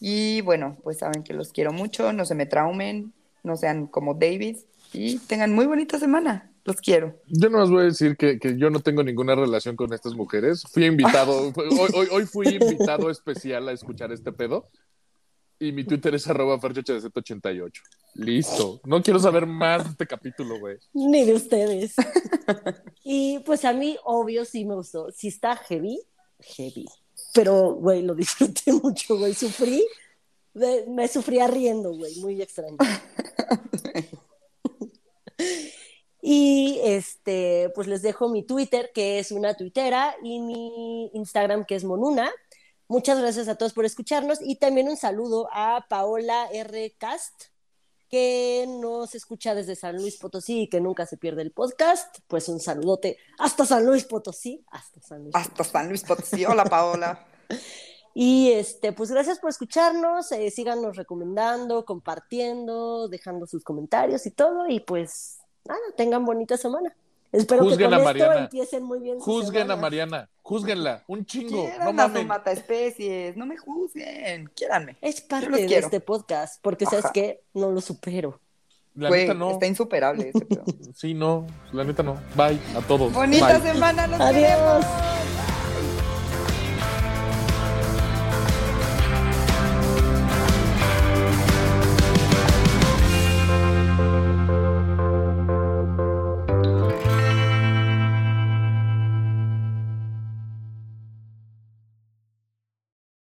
Speaker 1: Y bueno, pues saben que los quiero mucho. No se me traumen. No sean como David. Y tengan muy bonita semana. Los quiero.
Speaker 2: Yo no os voy a decir que, que yo no tengo ninguna relación con estas mujeres. Fui invitado, hoy, hoy, hoy fui invitado especial a escuchar este pedo. Y mi Twitter es arroba ferchochz88. Listo. No quiero saber más de este capítulo, güey.
Speaker 3: Ni de ustedes. y pues a mí, obvio, sí me gustó. Si está heavy, heavy. Pero, güey, lo disfruté mucho, güey. Sufrí, me sufría riendo, güey. Muy extraño. Y este, pues les dejo mi Twitter, que es una tuitera, y mi Instagram, que es Monuna. Muchas gracias a todos por escucharnos y también un saludo a Paola R. Cast, que nos escucha desde San Luis Potosí y que nunca se pierde el podcast. Pues un saludote hasta San Luis Potosí, hasta San Luis Potosí.
Speaker 1: Hasta San Luis Potosí. Hola, Paola.
Speaker 3: Y este, pues gracias por escucharnos, eh, síganos recomendando, compartiendo, dejando sus comentarios y todo, y pues nada, tengan bonita semana. Espero
Speaker 2: Juzguen
Speaker 3: que
Speaker 2: a
Speaker 3: con esto
Speaker 2: Mariana.
Speaker 3: empiecen muy bien.
Speaker 2: Juzguen a. Mariana. Júzguenla. Un chingo.
Speaker 1: Quieran
Speaker 2: No mamen.
Speaker 1: mata especies. No me juzguen. Quiéranme.
Speaker 3: Es parte de
Speaker 1: quiero.
Speaker 3: este podcast, porque sabes
Speaker 1: Ajá.
Speaker 3: que no lo supero.
Speaker 2: La
Speaker 1: Güey,
Speaker 2: neta no.
Speaker 1: está insuperable ese pedo.
Speaker 2: Sí, no, la neta no. Bye a todos.
Speaker 1: Bonita
Speaker 2: Bye.
Speaker 1: semana, los
Speaker 3: Adiós.
Speaker 1: queremos.